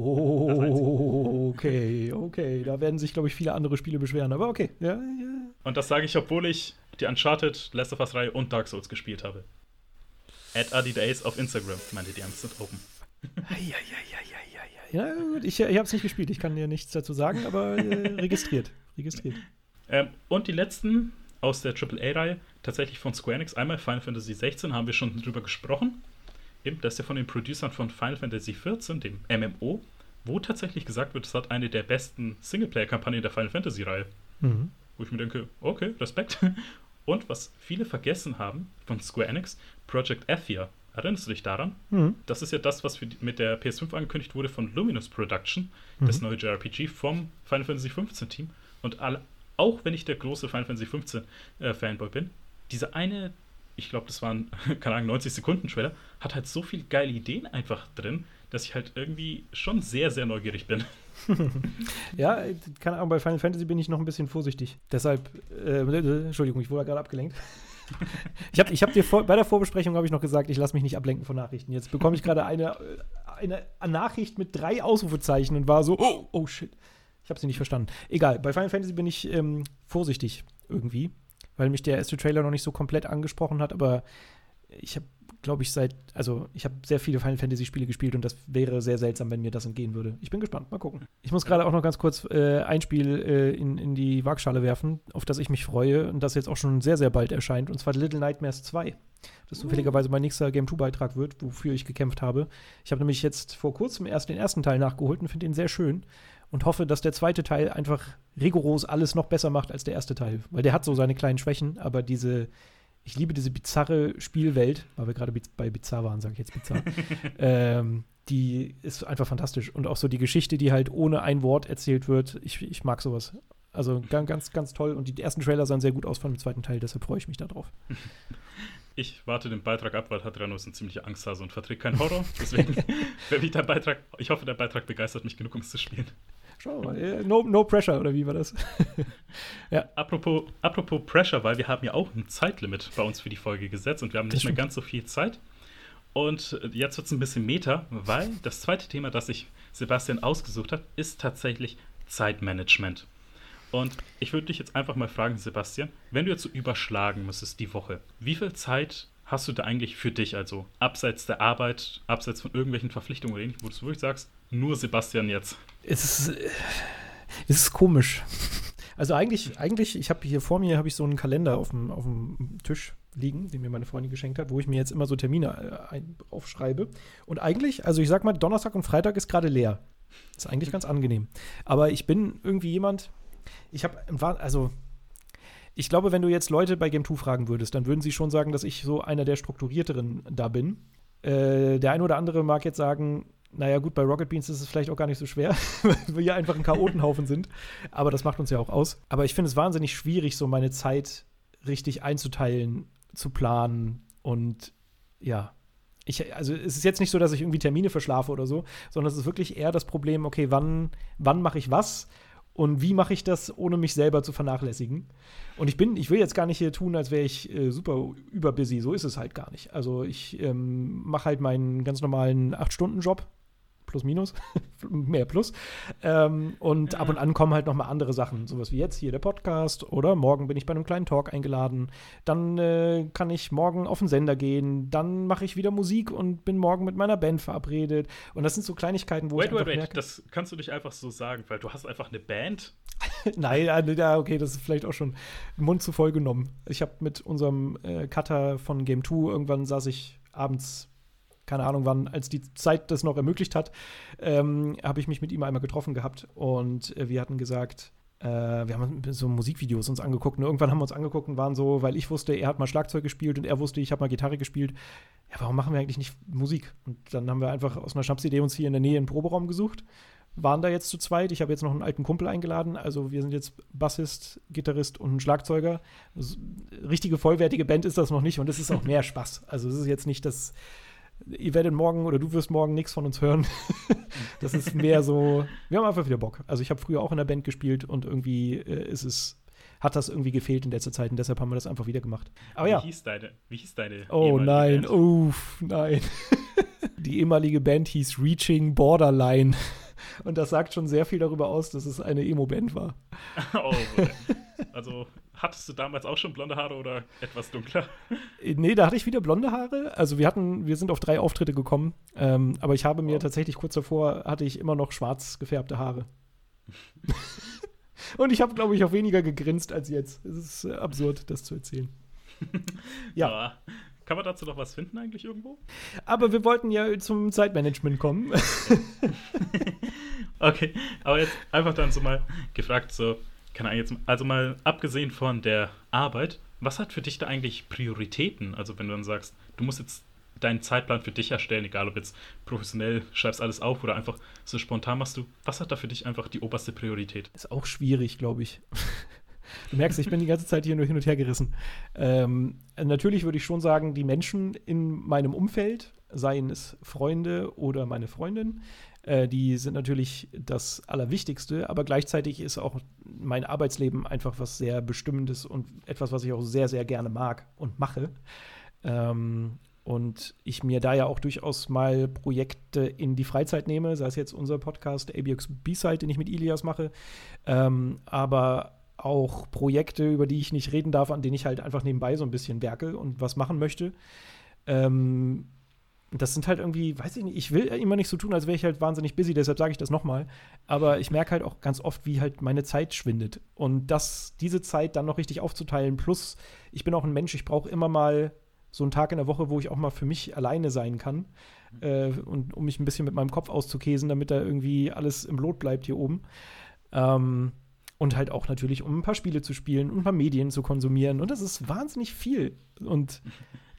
Oh, okay, okay. Da werden sich, glaube ich, viele andere Spiele beschweren, aber okay. Ja, ja. Und das sage ich, obwohl ich die Uncharted, Last of Us-Reihe und Dark Souls gespielt habe. At Adidays auf Instagram. Meine DMs sind open. ja, gut, ich, ich habe es nicht gespielt. Ich kann dir nichts dazu sagen, aber äh, registriert. Registriert. Ähm, und die letzten aus der AAA-Reihe, tatsächlich von Square Enix. Einmal Final Fantasy 16 haben wir schon drüber gesprochen eben, das ist ja von den Producern von Final Fantasy XIV, dem MMO, wo tatsächlich gesagt wird, es hat eine der besten Singleplayer-Kampagnen der Final Fantasy-Reihe. Mhm. Wo ich mir denke, okay, Respekt. Und was viele vergessen haben von Square Enix, Project Athia. Erinnerst du dich daran? Mhm. Das ist ja das, was mit der PS5 angekündigt wurde von Luminous Production, mhm. das neue JRPG vom Final Fantasy XV Team. Und alle, auch wenn ich der große Final Fantasy XV äh, Fanboy bin, diese eine ich glaube, das waren, keine Ahnung, 90 Sekunden Trailer, hat halt so viele geile Ideen einfach drin, dass ich halt irgendwie schon sehr, sehr neugierig bin. ja, keine Ahnung, bei Final Fantasy bin ich noch ein bisschen vorsichtig. Deshalb, äh, Entschuldigung, ich wurde gerade abgelenkt. ich habe ich hab dir vor, bei der Vorbesprechung habe ich noch gesagt, ich lasse mich nicht ablenken von Nachrichten. Jetzt bekomme ich gerade eine, eine, eine Nachricht mit drei Ausrufezeichen und war so, oh, oh shit. Ich habe sie nicht verstanden. Egal, bei Final Fantasy bin ich ähm, vorsichtig irgendwie weil mich der erste Trailer noch nicht so komplett angesprochen hat, aber ich habe glaube ich, seit, also ich habe sehr viele Final Fantasy Spiele gespielt und das wäre sehr seltsam, wenn mir das entgehen würde. Ich bin gespannt, mal gucken. Ich muss gerade auch noch ganz kurz äh, ein Spiel äh, in, in die Waagschale werfen, auf das ich mich freue und das jetzt auch schon sehr, sehr bald erscheint, und zwar Little Nightmares 2. Das zufälligerweise mein nächster Game 2-Beitrag wird, wofür ich gekämpft habe. Ich habe nämlich jetzt vor kurzem erst den ersten Teil nachgeholt und finde ihn sehr schön und hoffe, dass der zweite Teil einfach rigoros alles noch besser macht als der erste Teil. Weil der hat so seine kleinen Schwächen, aber diese, ich liebe diese bizarre Spielwelt, weil wir gerade bei bizarr waren, sage ich jetzt bizarr. ähm, die ist einfach fantastisch. Und auch so die Geschichte, die halt ohne ein Wort erzählt wird. Ich, ich mag sowas. Also ganz, ganz, ganz toll. Und die ersten Trailer sahen sehr gut aus von dem zweiten Teil, deshalb freue ich mich darauf. Ich warte den Beitrag ab, weil Hadrianus eine ziemliche Angsthase und verträgt keinen Horror. Deswegen werde ich der Beitrag, ich hoffe, der Beitrag begeistert mich genug, um es zu spielen. Schau mal, no, no pressure, oder wie war das? ja. Apropos, apropos Pressure, weil wir haben ja auch ein Zeitlimit bei uns für die Folge gesetzt und wir haben nicht mehr ganz so viel Zeit. Und jetzt wird es ein bisschen Meta, weil das zweite Thema, das sich Sebastian ausgesucht hat, ist tatsächlich Zeitmanagement. Und ich würde dich jetzt einfach mal fragen, Sebastian, wenn du jetzt so überschlagen müsstest die Woche, wie viel Zeit hast du da eigentlich für dich, also abseits der Arbeit, abseits von irgendwelchen Verpflichtungen oder ähnlichem, wo du wirklich sagst, nur Sebastian jetzt? Es ist, es ist komisch. Also eigentlich, eigentlich, ich habe hier vor mir habe ich so einen Kalender auf dem, auf dem Tisch liegen, den mir meine Freundin geschenkt hat, wo ich mir jetzt immer so Termine äh, aufschreibe. Und eigentlich, also ich sag mal, Donnerstag und Freitag ist gerade leer. Ist eigentlich ganz angenehm. Aber ich bin irgendwie jemand, ich habe, also ich glaube, wenn du jetzt Leute bei Game 2 fragen würdest, dann würden sie schon sagen, dass ich so einer der strukturierteren da bin. Äh, der eine oder andere mag jetzt sagen, naja, gut, bei Rocket Beans ist es vielleicht auch gar nicht so schwer, weil wir ja einfach ein Chaotenhaufen sind. Aber das macht uns ja auch aus. Aber ich finde es wahnsinnig schwierig, so meine Zeit richtig einzuteilen, zu planen und ja. Ich, also es ist jetzt nicht so, dass ich irgendwie Termine verschlafe oder so, sondern es ist wirklich eher das Problem, okay, wann, wann mache ich was und wie mache ich das, ohne mich selber zu vernachlässigen? Und ich bin, ich will jetzt gar nicht hier tun, als wäre ich äh, super überbusy. So ist es halt gar nicht. Also ich ähm, mache halt meinen ganz normalen 8-Stunden-Job plus minus, mehr plus. Ähm, und ja. ab und an kommen halt noch mal andere Sachen, sowas wie jetzt hier der Podcast oder morgen bin ich bei einem kleinen Talk eingeladen. Dann äh, kann ich morgen auf den Sender gehen. Dann mache ich wieder Musik und bin morgen mit meiner Band verabredet. Und das sind so Kleinigkeiten, wo wait, ich wait, wait. Merke, das kannst du nicht einfach so sagen, weil du hast einfach eine Band. Nein, ja, okay, das ist vielleicht auch schon Mund zu voll genommen. Ich habe mit unserem äh, Cutter von Game 2 irgendwann saß ich abends keine Ahnung wann, als die Zeit das noch ermöglicht hat, ähm, habe ich mich mit ihm einmal getroffen gehabt und äh, wir hatten gesagt, äh, wir haben so Musikvideos uns angeguckt und irgendwann haben wir uns angeguckt und waren so, weil ich wusste, er hat mal Schlagzeug gespielt und er wusste, ich habe mal Gitarre gespielt. Ja, warum machen wir eigentlich nicht Musik? Und dann haben wir einfach aus einer Schnapsidee uns hier in der Nähe einen Proberaum gesucht, waren da jetzt zu zweit. Ich habe jetzt noch einen alten Kumpel eingeladen, also wir sind jetzt Bassist, Gitarrist und ein Schlagzeuger. Also, richtige vollwertige Band ist das noch nicht und es ist auch mehr Spaß. Also es ist jetzt nicht das ihr werdet morgen oder du wirst morgen nichts von uns hören. das ist mehr so, wir haben einfach wieder Bock. Also ich habe früher auch in der Band gespielt und irgendwie äh, ist es, hat das irgendwie gefehlt in letzter Zeit und deshalb haben wir das einfach wieder gemacht. Aber wie ja. Hieß deine, wie hieß deine Oh nein, Band? uff, nein. Die ehemalige Band hieß Reaching Borderline. Und das sagt schon sehr viel darüber aus, dass es eine Emo-Band war. oh, also Hattest du damals auch schon blonde Haare oder etwas dunkler? Nee, da hatte ich wieder blonde Haare. Also wir hatten, wir sind auf drei Auftritte gekommen, ähm, aber ich habe mir oh. tatsächlich kurz davor hatte ich immer noch schwarz gefärbte Haare. Und ich habe, glaube ich, auch weniger gegrinst als jetzt. Es ist äh, absurd, das zu erzählen. ja. ja. Kann man dazu noch was finden eigentlich irgendwo? Aber wir wollten ja zum Zeitmanagement kommen. okay, aber jetzt einfach dann so mal gefragt, so, keine Ahnung, jetzt, also mal abgesehen von der Arbeit, was hat für dich da eigentlich Prioritäten? Also wenn du dann sagst, du musst jetzt deinen Zeitplan für dich erstellen, egal ob jetzt professionell schreibst alles auf oder einfach so spontan machst du, was hat da für dich einfach die oberste Priorität? Ist auch schwierig, glaube ich. Du merkst, ich bin die ganze Zeit hier nur hin und her gerissen. Ähm, natürlich würde ich schon sagen, die Menschen in meinem Umfeld, seien es Freunde oder meine Freundin, äh, die sind natürlich das Allerwichtigste, aber gleichzeitig ist auch mein Arbeitsleben einfach was sehr Bestimmendes und etwas, was ich auch sehr, sehr gerne mag und mache. Ähm, und ich mir da ja auch durchaus mal Projekte in die Freizeit nehme, sei es jetzt unser Podcast ABX B-Side, den ich mit Ilias mache, ähm, aber auch Projekte, über die ich nicht reden darf, an denen ich halt einfach nebenbei so ein bisschen werke und was machen möchte. Ähm, das sind halt irgendwie, weiß ich nicht, ich will immer nicht so tun, als wäre ich halt wahnsinnig busy, deshalb sage ich das nochmal. Aber ich merke halt auch ganz oft, wie halt meine Zeit schwindet. Und das, diese Zeit dann noch richtig aufzuteilen, plus ich bin auch ein Mensch, ich brauche immer mal so einen Tag in der Woche, wo ich auch mal für mich alleine sein kann. Äh, und um mich ein bisschen mit meinem Kopf auszukäsen, damit da irgendwie alles im Lot bleibt hier oben. Ähm, und halt auch natürlich, um ein paar Spiele zu spielen und ein paar Medien zu konsumieren. Und das ist wahnsinnig viel. Und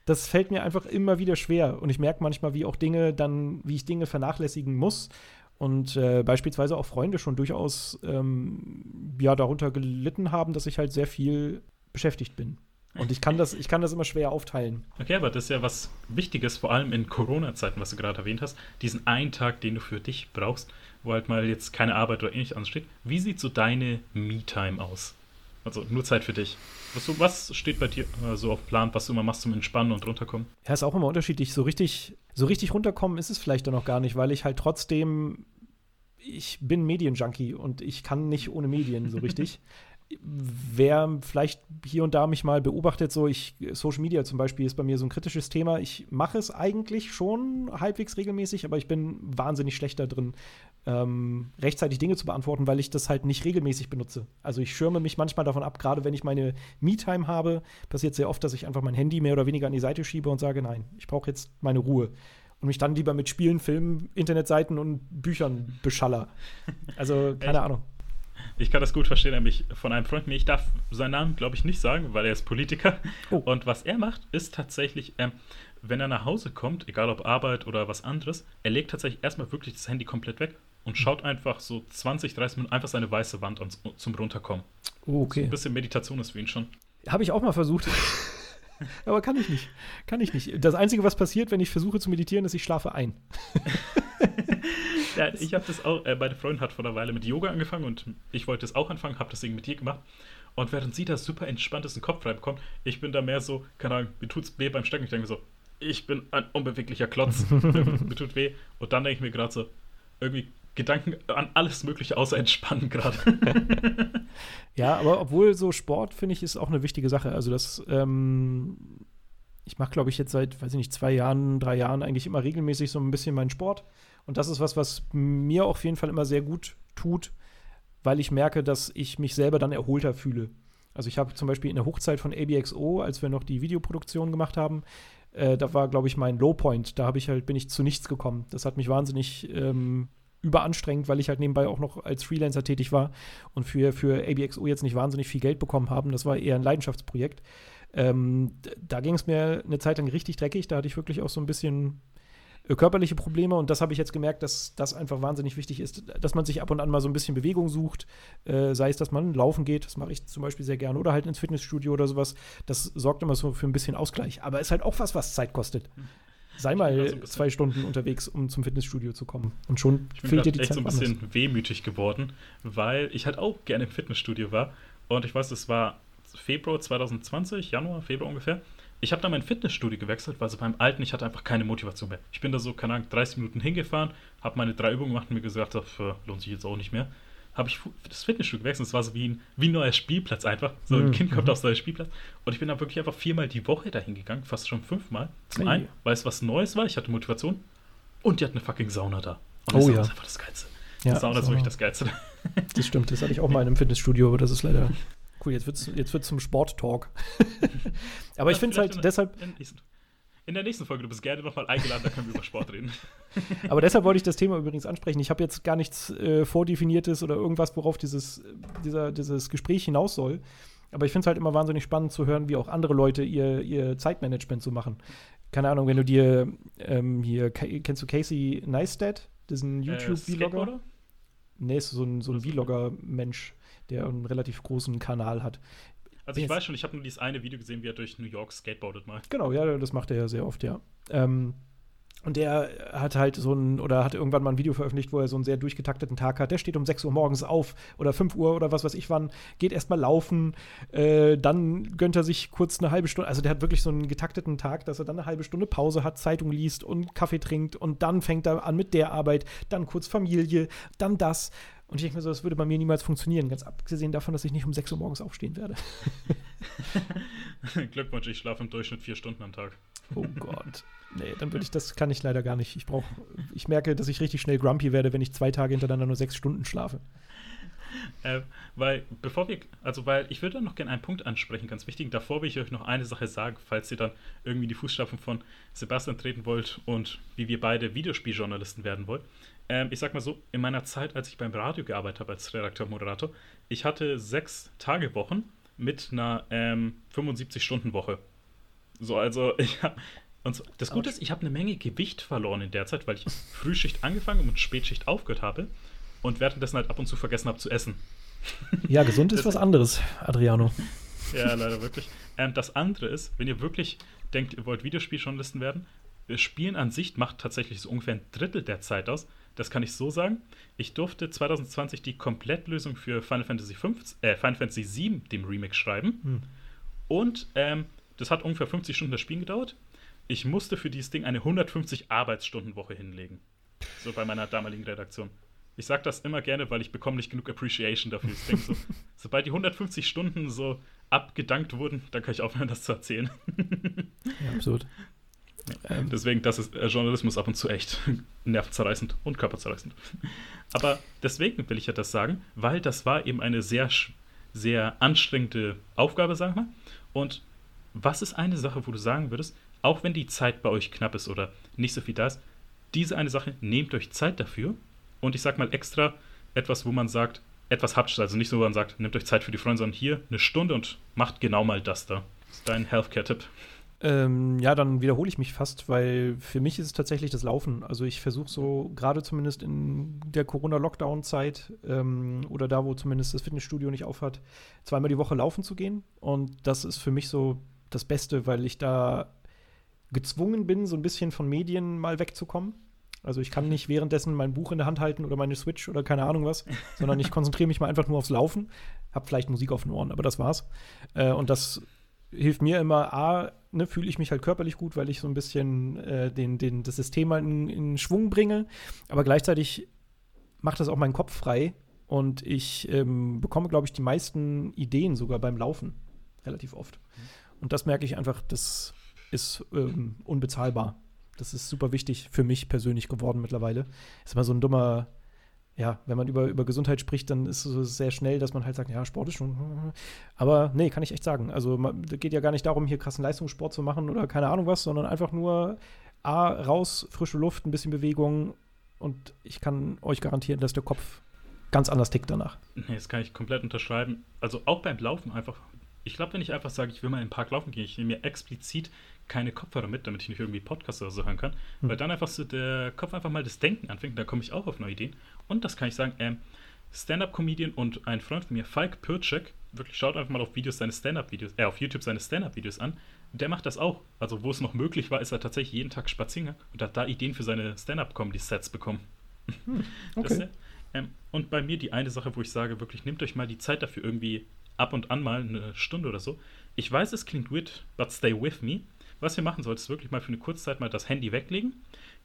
das fällt mir einfach immer wieder schwer. Und ich merke manchmal, wie auch Dinge dann, wie ich Dinge vernachlässigen muss. Und äh, beispielsweise auch Freunde schon durchaus ähm, ja, darunter gelitten haben, dass ich halt sehr viel beschäftigt bin. Und ich kann das, ich kann das immer schwer aufteilen. Okay, aber das ist ja was Wichtiges, vor allem in Corona-Zeiten, was du gerade erwähnt hast. Diesen einen Tag, den du für dich brauchst, wo halt mal jetzt keine Arbeit oder ähnliches ansteht. Wie sieht so deine Me-Time aus? Also nur Zeit für dich. Was, was steht bei dir äh, so auf Plan, was du immer machst zum Entspannen und runterkommen? Ja, ist auch immer unterschiedlich. So richtig, so richtig runterkommen ist es vielleicht dann noch gar nicht, weil ich halt trotzdem, ich bin Medienjunkie und ich kann nicht ohne Medien so richtig. wer vielleicht hier und da mich mal beobachtet, so ich, Social Media zum Beispiel ist bei mir so ein kritisches Thema. Ich mache es eigentlich schon halbwegs regelmäßig, aber ich bin wahnsinnig schlecht da drin, ähm, rechtzeitig Dinge zu beantworten, weil ich das halt nicht regelmäßig benutze. Also ich schirme mich manchmal davon ab, gerade wenn ich meine Me-Time habe, passiert sehr oft, dass ich einfach mein Handy mehr oder weniger an die Seite schiebe und sage, nein, ich brauche jetzt meine Ruhe und mich dann lieber mit Spielen, Filmen, Internetseiten und Büchern beschaller. Also keine Ahnung. Ich kann das gut verstehen, nämlich von einem Freund mir. Ich darf seinen Namen, glaube ich, nicht sagen, weil er ist Politiker. Oh. Und was er macht, ist tatsächlich, ähm, wenn er nach Hause kommt, egal ob Arbeit oder was anderes, er legt tatsächlich erstmal wirklich das Handy komplett weg und schaut einfach so 20, 30 Minuten einfach seine weiße Wand an, zum Runterkommen. Oh, okay. So ein bisschen Meditation ist für ihn schon. Habe ich auch mal versucht. Aber kann ich nicht. Kann ich nicht. Das Einzige, was passiert, wenn ich versuche zu meditieren, ist, ich schlafe ein. ja, ich habe das auch, äh, meine Freundin hat vor einer Weile mit Yoga angefangen und ich wollte es auch anfangen, habe das Ding mit dir gemacht. Und während sie da super entspannt ist, einen Kopf frei bekommt, ich bin da mehr so, keine Ahnung, mir tut's weh beim Stecken. Ich denke so, ich bin ein unbeweglicher Klotz, mir tut weh. Und dann denke ich mir gerade so, irgendwie Gedanken an alles Mögliche außer Entspannen gerade. ja, aber obwohl so Sport, finde ich, ist auch eine wichtige Sache. Also das, ähm, ich mache, glaube ich, jetzt seit, weiß ich nicht, zwei Jahren, drei Jahren eigentlich immer regelmäßig so ein bisschen meinen Sport. Und das ist was, was mir auf jeden Fall immer sehr gut tut, weil ich merke, dass ich mich selber dann erholter fühle. Also ich habe zum Beispiel in der Hochzeit von ABXO, als wir noch die Videoproduktion gemacht haben, äh, da war, glaube ich, mein Lowpoint. Da ich halt, bin ich zu nichts gekommen. Das hat mich wahnsinnig ähm, überanstrengend, weil ich halt nebenbei auch noch als Freelancer tätig war und für, für ABXO jetzt nicht wahnsinnig viel Geld bekommen haben. Das war eher ein Leidenschaftsprojekt. Ähm, da ging es mir eine Zeit lang richtig dreckig. Da hatte ich wirklich auch so ein bisschen körperliche Probleme und das habe ich jetzt gemerkt, dass das einfach wahnsinnig wichtig ist, dass man sich ab und an mal so ein bisschen Bewegung sucht, äh, sei es, dass man laufen geht, das mache ich zum Beispiel sehr gerne, oder halt ins Fitnessstudio oder sowas. Das sorgt immer so für ein bisschen Ausgleich. Aber ist halt auch was, was Zeit kostet. Sei mal so zwei Stunden unterwegs, um zum Fitnessstudio zu kommen. Und schon ich fehlt dir die echt Zeit. Ich bin so ein bisschen anders. wehmütig geworden, weil ich halt auch gerne im Fitnessstudio war. Und ich weiß, es war Februar 2020, Januar, Februar ungefähr. Ich habe dann mein Fitnessstudio gewechselt, weil so beim alten, ich hatte einfach keine Motivation mehr. Ich bin da so, keine Ahnung, 30 Minuten hingefahren, habe meine drei Übungen gemacht und mir gesagt, das lohnt sich jetzt auch nicht mehr. Habe ich das Fitnessstudio gewechselt. Es war so wie ein, wie ein neuer Spielplatz einfach. So ein mhm. Kind kommt aufs neue Spielplatz. Und ich bin dann wirklich einfach viermal die Woche dahin gegangen, fast schon fünfmal. Zum einen, weil es was Neues war, ich hatte Motivation. Und die hat eine fucking Sauna da. Und das oh, ja. ist einfach das Geilste. Ja, die Sauna ist wirklich das Geilste. Das stimmt, das hatte ich auch mal in einem Fitnessstudio, aber das ist leider Cool, jetzt wird es jetzt wird's zum Sport-Talk. Aber ja, ich finde es halt in, deshalb. In, in, der nächsten Folge, du bist gerne nochmal eingeladen, da können wir über Sport reden. Aber deshalb wollte ich das Thema übrigens ansprechen. Ich habe jetzt gar nichts äh, Vordefiniertes oder irgendwas, worauf dieses, dieser, dieses Gespräch hinaus soll. Aber ich finde es halt immer wahnsinnig spannend zu hören, wie auch andere Leute ihr, ihr Zeitmanagement so machen. Keine Ahnung, wenn du dir ähm, hier, kennst du Casey Neistat, diesen äh, YouTube-Vlogger? Äh, nee, ist so ein, so ein Vlogger-Mensch der einen relativ großen Kanal hat. Also ich weiß schon, ich habe nur dieses eine Video gesehen, wie er durch New York skateboardet mal. Genau, ja, das macht er ja sehr oft, ja. Ähm, und der hat halt so ein, oder hat irgendwann mal ein Video veröffentlicht, wo er so einen sehr durchgetakteten Tag hat. Der steht um 6 Uhr morgens auf oder 5 Uhr oder was weiß ich wann, geht erstmal laufen, äh, dann gönnt er sich kurz eine halbe Stunde, also der hat wirklich so einen getakteten Tag, dass er dann eine halbe Stunde Pause hat, Zeitung liest und Kaffee trinkt und dann fängt er an mit der Arbeit, dann kurz Familie, dann das Und ich denke mir so, das würde bei mir niemals funktionieren, ganz abgesehen davon, dass ich nicht um 6 Uhr morgens aufstehen werde. Glückwunsch, ich schlafe im Durchschnitt vier Stunden am Tag. Oh Gott. Nee, dann würde ich, das kann ich leider gar nicht. Ich brauche, ich merke, dass ich richtig schnell grumpy werde, wenn ich zwei Tage hintereinander nur sechs Stunden schlafe. Äh, weil, bevor wir, also, weil ich würde noch gerne einen Punkt ansprechen, ganz wichtig. Davor will ich euch noch eine Sache sagen, falls ihr dann irgendwie die Fußstapfen von Sebastian treten wollt und wie wir beide Videospieljournalisten werden wollen. Ähm, ich sag mal so, in meiner Zeit, als ich beim Radio gearbeitet habe als Redakteur, Moderator, ich hatte sechs Tagewochen mit einer ähm, 75-Stunden-Woche. So, also ich habe und das Gute ist, ich habe eine Menge Gewicht verloren in der Zeit, weil ich Frühschicht angefangen und Spätschicht aufgehört habe und währenddessen halt ab und zu vergessen habe zu essen. Ja, gesund ist was anderes, Adriano. Ja, leider wirklich. Ähm, das andere ist, wenn ihr wirklich denkt, ihr wollt Videospieljournalisten werden, Spielen an sich macht tatsächlich so ungefähr ein Drittel der Zeit aus. Das kann ich so sagen. Ich durfte 2020 die Komplettlösung für Final Fantasy, 5, äh, Final Fantasy 7, dem Remake, schreiben. Hm. Und ähm, das hat ungefähr 50 Stunden das Spiel gedauert ich musste für dieses Ding eine 150 Arbeitsstundenwoche hinlegen. So bei meiner damaligen Redaktion. Ich sage das immer gerne, weil ich bekomme nicht genug Appreciation dafür. Ich denke so, sobald die 150 Stunden so abgedankt wurden, dann kann ich aufhören, das zu erzählen. ja, absurd. Ähm. Deswegen, das ist äh, Journalismus ab und zu echt nervenzerreißend und körperzerreißend. Aber deswegen will ich ja das sagen, weil das war eben eine sehr, sehr anstrengende Aufgabe, sagen wir mal. Und was ist eine Sache, wo du sagen würdest, auch wenn die Zeit bei euch knapp ist oder nicht so viel da ist, diese eine Sache, nehmt euch Zeit dafür. Und ich sag mal extra etwas, wo man sagt, etwas habt, also nicht so, wo man sagt, nehmt euch Zeit für die Freunde, sondern hier eine Stunde und macht genau mal das da. Das ist dein Healthcare-Tipp. Ähm, ja, dann wiederhole ich mich fast, weil für mich ist es tatsächlich das Laufen. Also ich versuche so, gerade zumindest in der Corona-Lockdown-Zeit ähm, oder da, wo zumindest das Fitnessstudio nicht aufhat, zweimal die Woche laufen zu gehen. Und das ist für mich so das Beste, weil ich da gezwungen bin, so ein bisschen von Medien mal wegzukommen. Also ich kann nicht währenddessen mein Buch in der Hand halten oder meine Switch oder keine Ahnung was, sondern ich konzentriere mich mal einfach nur aufs Laufen. Hab vielleicht Musik auf den Ohren, aber das war's. Äh, und das hilft mir immer, A, ne, fühle ich mich halt körperlich gut, weil ich so ein bisschen äh, den, den, das System mal in, in Schwung bringe. Aber gleichzeitig macht das auch meinen Kopf frei und ich ähm, bekomme, glaube ich, die meisten Ideen sogar beim Laufen relativ oft. Mhm. Und das merke ich einfach, das ist ähm, unbezahlbar. Das ist super wichtig für mich persönlich geworden mittlerweile. Ist immer so ein dummer, ja, wenn man über, über Gesundheit spricht, dann ist es sehr schnell, dass man halt sagt, ja, Sport ist schon. Aber nee, kann ich echt sagen. Also es geht ja gar nicht darum, hier krassen Leistungssport zu machen oder keine Ahnung was, sondern einfach nur A, raus, frische Luft, ein bisschen Bewegung und ich kann euch garantieren, dass der Kopf ganz anders tickt danach. Nee, das kann ich komplett unterschreiben. Also auch beim Laufen einfach. Ich glaube, wenn ich einfach sage, ich will mal in den Park laufen gehen, ich nehme mir explizit keine Kopfhörer mit, damit ich nicht irgendwie Podcasts oder so hören kann, mhm. weil dann einfach so der Kopf einfach mal das Denken anfängt, da komme ich auch auf neue Ideen. Und das kann ich sagen, ähm, Stand-Up-Comedian und ein Freund von mir, Falk Pircek, wirklich schaut einfach mal auf Videos seine Stand-Up-Videos, äh, auf YouTube seine Stand-Up-Videos an. Der macht das auch. Also, wo es noch möglich war, ist er tatsächlich jeden Tag spazieren und hat da Ideen für seine Stand-Up-Comedy-Sets bekommen. Hm, okay. Das, ähm, und bei mir die eine Sache, wo ich sage, wirklich nehmt euch mal die Zeit dafür irgendwie ab und an mal eine Stunde oder so. Ich weiß, es klingt weird, but stay with me. Was ihr machen sollt, ist wirklich mal für eine Kurzzeit mal das Handy weglegen.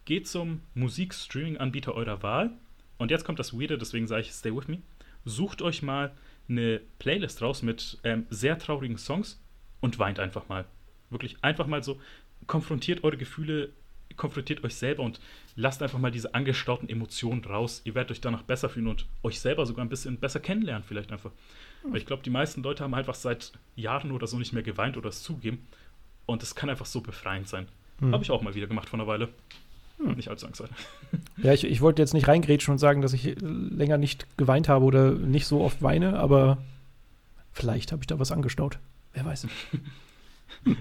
Geht zum Musikstreaming-Anbieter eurer Wahl. Und jetzt kommt das Weirde, deswegen sage ich Stay with me. Sucht euch mal eine Playlist raus mit ähm, sehr traurigen Songs und weint einfach mal. Wirklich einfach mal so, konfrontiert eure Gefühle, konfrontiert euch selber und lasst einfach mal diese angestauten Emotionen raus. Ihr werdet euch danach besser fühlen und euch selber sogar ein bisschen besser kennenlernen, vielleicht einfach. Weil ich glaube, die meisten Leute haben einfach seit Jahren oder so nicht mehr geweint oder es zugeben. Und es kann einfach so befreiend sein. Hm. Habe ich auch mal wieder gemacht vor einer Weile. Hm. Nicht allzu Angst sein. Ja, ich, ich wollte jetzt nicht reingrätschen und sagen, dass ich länger nicht geweint habe oder nicht so oft weine, aber vielleicht habe ich da was angestaut. Wer weiß.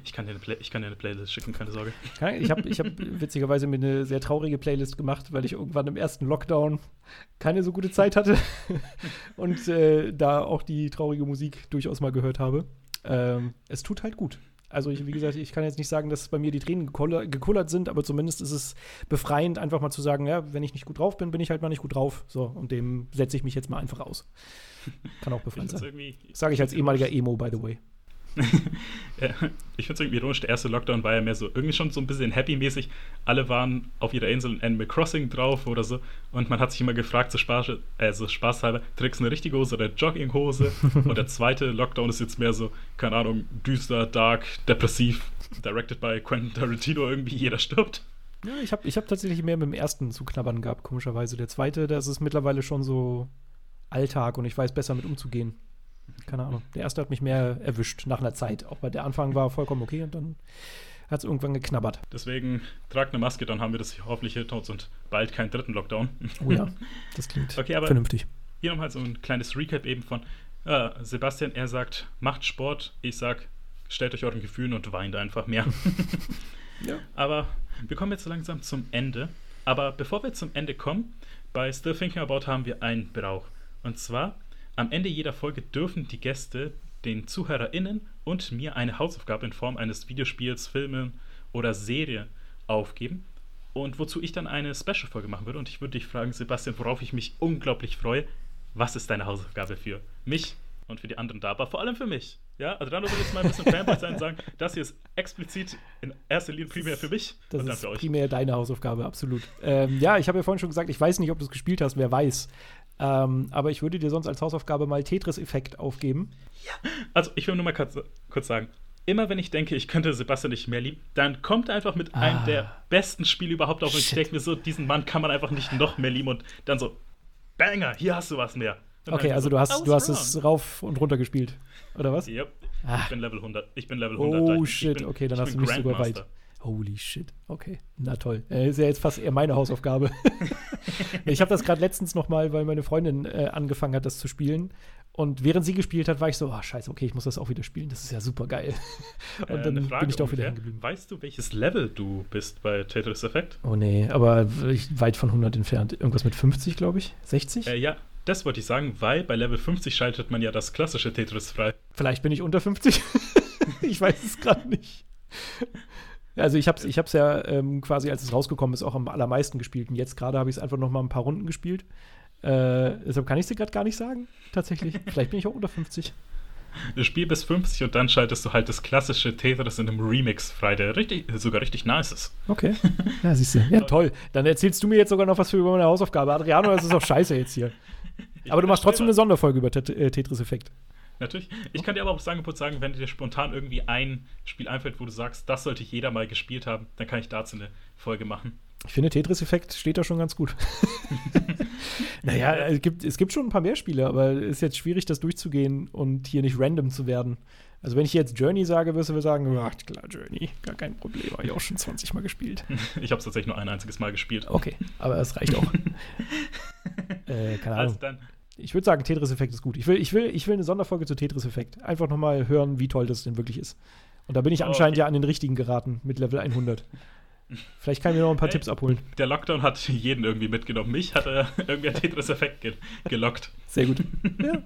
Ich kann, dir eine Play ich kann dir eine Playlist schicken, keine Sorge. Ich habe ich hab witzigerweise mir eine sehr traurige Playlist gemacht, weil ich irgendwann im ersten Lockdown keine so gute Zeit hatte und äh, da auch die traurige Musik durchaus mal gehört habe. Ähm, es tut halt gut. Also, ich, wie gesagt, ich kann jetzt nicht sagen, dass bei mir die Tränen gekullert sind, aber zumindest ist es befreiend, einfach mal zu sagen, ja, wenn ich nicht gut drauf bin, bin ich halt mal nicht gut drauf. So, und dem setze ich mich jetzt mal einfach aus. Kann auch befreiend sein. Sage ich als ehemaliger Emo, by the way. ich finde es irgendwie ironisch, der erste Lockdown war ja mehr so irgendwie schon so ein bisschen happy-mäßig. Alle waren auf ihrer Insel in Animal Crossing drauf oder so und man hat sich immer gefragt, so, Spaß, äh, so spaßhalber, trägst du eine richtige Hose oder Jogginghose? und der zweite Lockdown ist jetzt mehr so, keine Ahnung, düster, dark, depressiv, directed by Quentin Tarantino irgendwie, jeder stirbt. Ja, ich habe ich hab tatsächlich mehr mit dem ersten zu knabbern gehabt, komischerweise. Der zweite, das ist mittlerweile schon so Alltag und ich weiß besser mit umzugehen. Keine Ahnung. Der erste hat mich mehr erwischt nach einer Zeit. Auch weil der Anfang war vollkommen okay und dann hat es irgendwann geknabbert. Deswegen tragt eine Maske, dann haben wir das hoffentlich hinter uns und bald keinen dritten Lockdown. Oh ja, das klingt okay, aber vernünftig. Hier nochmal so ein kleines Recap eben von äh, Sebastian. Er sagt, macht Sport. Ich sag, stellt euch euren Gefühlen und weint einfach mehr. ja. Aber wir kommen jetzt so langsam zum Ende. Aber bevor wir zum Ende kommen, bei Still Thinking About haben wir einen Brauch. Und zwar am Ende jeder Folge dürfen die Gäste den ZuhörerInnen und mir eine Hausaufgabe in Form eines Videospiels, Filmen oder Serie aufgeben. Und wozu ich dann eine Special-Folge machen würde. Und ich würde dich fragen, Sebastian, worauf ich mich unglaublich freue. Was ist deine Hausaufgabe für mich und für die anderen da, aber vor allem für mich? Ja, also dann würde ich mal ein bisschen Fanboy sein und sagen, das hier ist explizit in erster Linie primär für mich das und dann für euch. primär deine Hausaufgabe, absolut. Ähm, ja, ich habe ja vorhin schon gesagt, ich weiß nicht, ob du es gespielt hast, wer weiß. Ähm, aber ich würde dir sonst als Hausaufgabe mal Tetris-Effekt aufgeben. Ja. Also, ich will nur mal kurz, kurz, sagen: Immer wenn ich denke, ich könnte Sebastian nicht mehr lieben, dann kommt er einfach mit ah. einem der besten Spiele überhaupt auf. Und ich denke mir so: Diesen Mann kann man einfach nicht noch mehr lieben. Und dann so: Banger, hier hast du was mehr. Und okay, also so, du hast, du hast es rauf und runter gespielt, oder was? Yep. Ah. Ich bin Level 100. Ich bin Level 100. Oh, shit, bin, okay, dann hast du mich sogar weit. Holy shit. Okay, na toll. Äh, ist ja jetzt fast eher meine Hausaufgabe. ich habe das gerade letztens noch mal, weil meine Freundin äh, angefangen hat, das zu spielen. Und während sie gespielt hat, war ich so, oh, scheiße, okay, ich muss das auch wieder spielen. Das ist ja super geil. Und äh, dann bin ich doch wieder hingeblieben. Weißt du, welches Level du bist bei Tetris Effect? Oh nee, aber weit von 100 entfernt. Irgendwas mit 50, glaube ich. 60? Äh, ja, das wollte ich sagen, weil bei Level 50 schaltet man ja das klassische Tetris frei. Vielleicht bin ich unter 50. ich weiß es gerade nicht. Also ich habe es ich hab's ja ähm, quasi, als es rausgekommen ist, auch am allermeisten gespielt. Und jetzt gerade habe ich es einfach noch mal ein paar Runden gespielt. Äh, deshalb kann ich es dir gerade gar nicht sagen, tatsächlich. Vielleicht bin ich auch unter 50. Du spielst bis 50 und dann schaltest du halt das klassische Tetris in einem Remix frei, der richtig, sogar richtig nice ist. Okay. Ja, siehst du. Ja, toll. Dann erzählst du mir jetzt sogar noch was für über meine Hausaufgabe. Adriano, das ist doch scheiße jetzt hier. Aber du machst trotzdem eine Sonderfolge über äh, Tetris-Effekt. Natürlich. Ich kann dir aber auch das Angebot sagen, wenn dir spontan irgendwie ein Spiel einfällt, wo du sagst, das sollte jeder mal gespielt haben, dann kann ich dazu eine Folge machen. Ich finde, Tetris-Effekt steht da schon ganz gut. naja, es gibt, es gibt schon ein paar mehr Spiele, aber es ist jetzt schwierig, das durchzugehen und hier nicht random zu werden. Also, wenn ich jetzt Journey sage, wirst du sagen, ach klar, Journey, gar kein Problem, habe ich auch schon 20 Mal gespielt. Ich habe es tatsächlich nur ein einziges Mal gespielt. Okay, aber es reicht auch. äh, keine Ahnung. Also dann, ich würde sagen, Tetris-Effekt ist gut. Ich will, ich, will, ich will eine Sonderfolge zu Tetris-Effekt. Einfach nochmal hören, wie toll das denn wirklich ist. Und da bin ich oh, anscheinend okay. ja an den richtigen geraten mit Level 100. Vielleicht kann ich mir noch ein paar hey, Tipps abholen. Der Lockdown hat jeden irgendwie mitgenommen. Mich hat er irgendwie ein Tetris-Effekt ge gelockt. Sehr gut. Ja,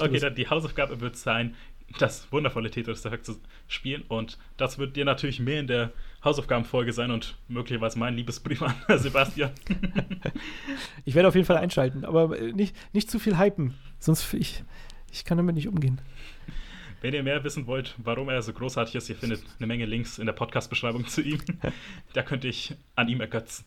okay, dann die Hausaufgabe wird sein, das wundervolle Tetris-Effekt zu spielen. Und das wird dir natürlich mehr in der Hausaufgabenfolge sein und möglicherweise mein Liebesbrief an Sebastian. ich werde auf jeden Fall einschalten, aber äh, nicht, nicht zu viel hypen, sonst ich, ich kann damit nicht umgehen. Wenn ihr mehr wissen wollt, warum er so großartig ist, ihr findet eine Menge Links in der Podcast-Beschreibung zu ihm. da könnt ihr euch an ihm ergötzen.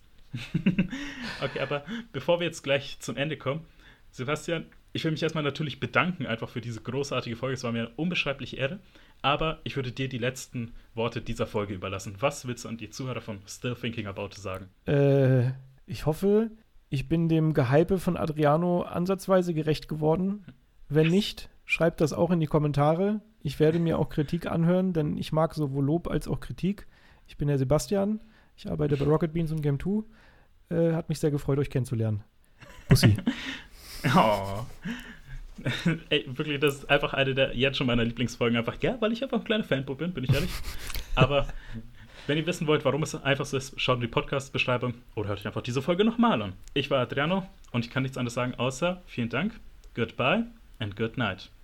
okay, aber bevor wir jetzt gleich zum Ende kommen, Sebastian, ich will mich erstmal natürlich bedanken einfach für diese großartige Folge. Es war mir eine unbeschreibliche Ehre. Aber ich würde dir die letzten Worte dieser Folge überlassen. Was willst du an die Zuhörer von Still Thinking About sagen? Äh, ich hoffe, ich bin dem Gehype von Adriano ansatzweise gerecht geworden. Wenn nicht, schreibt das auch in die Kommentare. Ich werde mir auch Kritik anhören, denn ich mag sowohl Lob als auch Kritik. Ich bin der Sebastian. Ich arbeite bei Rocket Beans und Game 2. Äh, hat mich sehr gefreut, euch kennenzulernen. Bussi. oh. Ey, wirklich, das ist einfach eine der jetzt schon meiner Lieblingsfolgen. Einfach, ja, weil ich einfach ein kleiner Fanboy bin, bin ich ehrlich. Aber wenn ihr wissen wollt, warum es einfach so ist, schaut in die Podcast-Beschreibung oder hört euch einfach diese Folge nochmal an. Ich war Adriano und ich kann nichts anderes sagen, außer vielen Dank, goodbye and good night.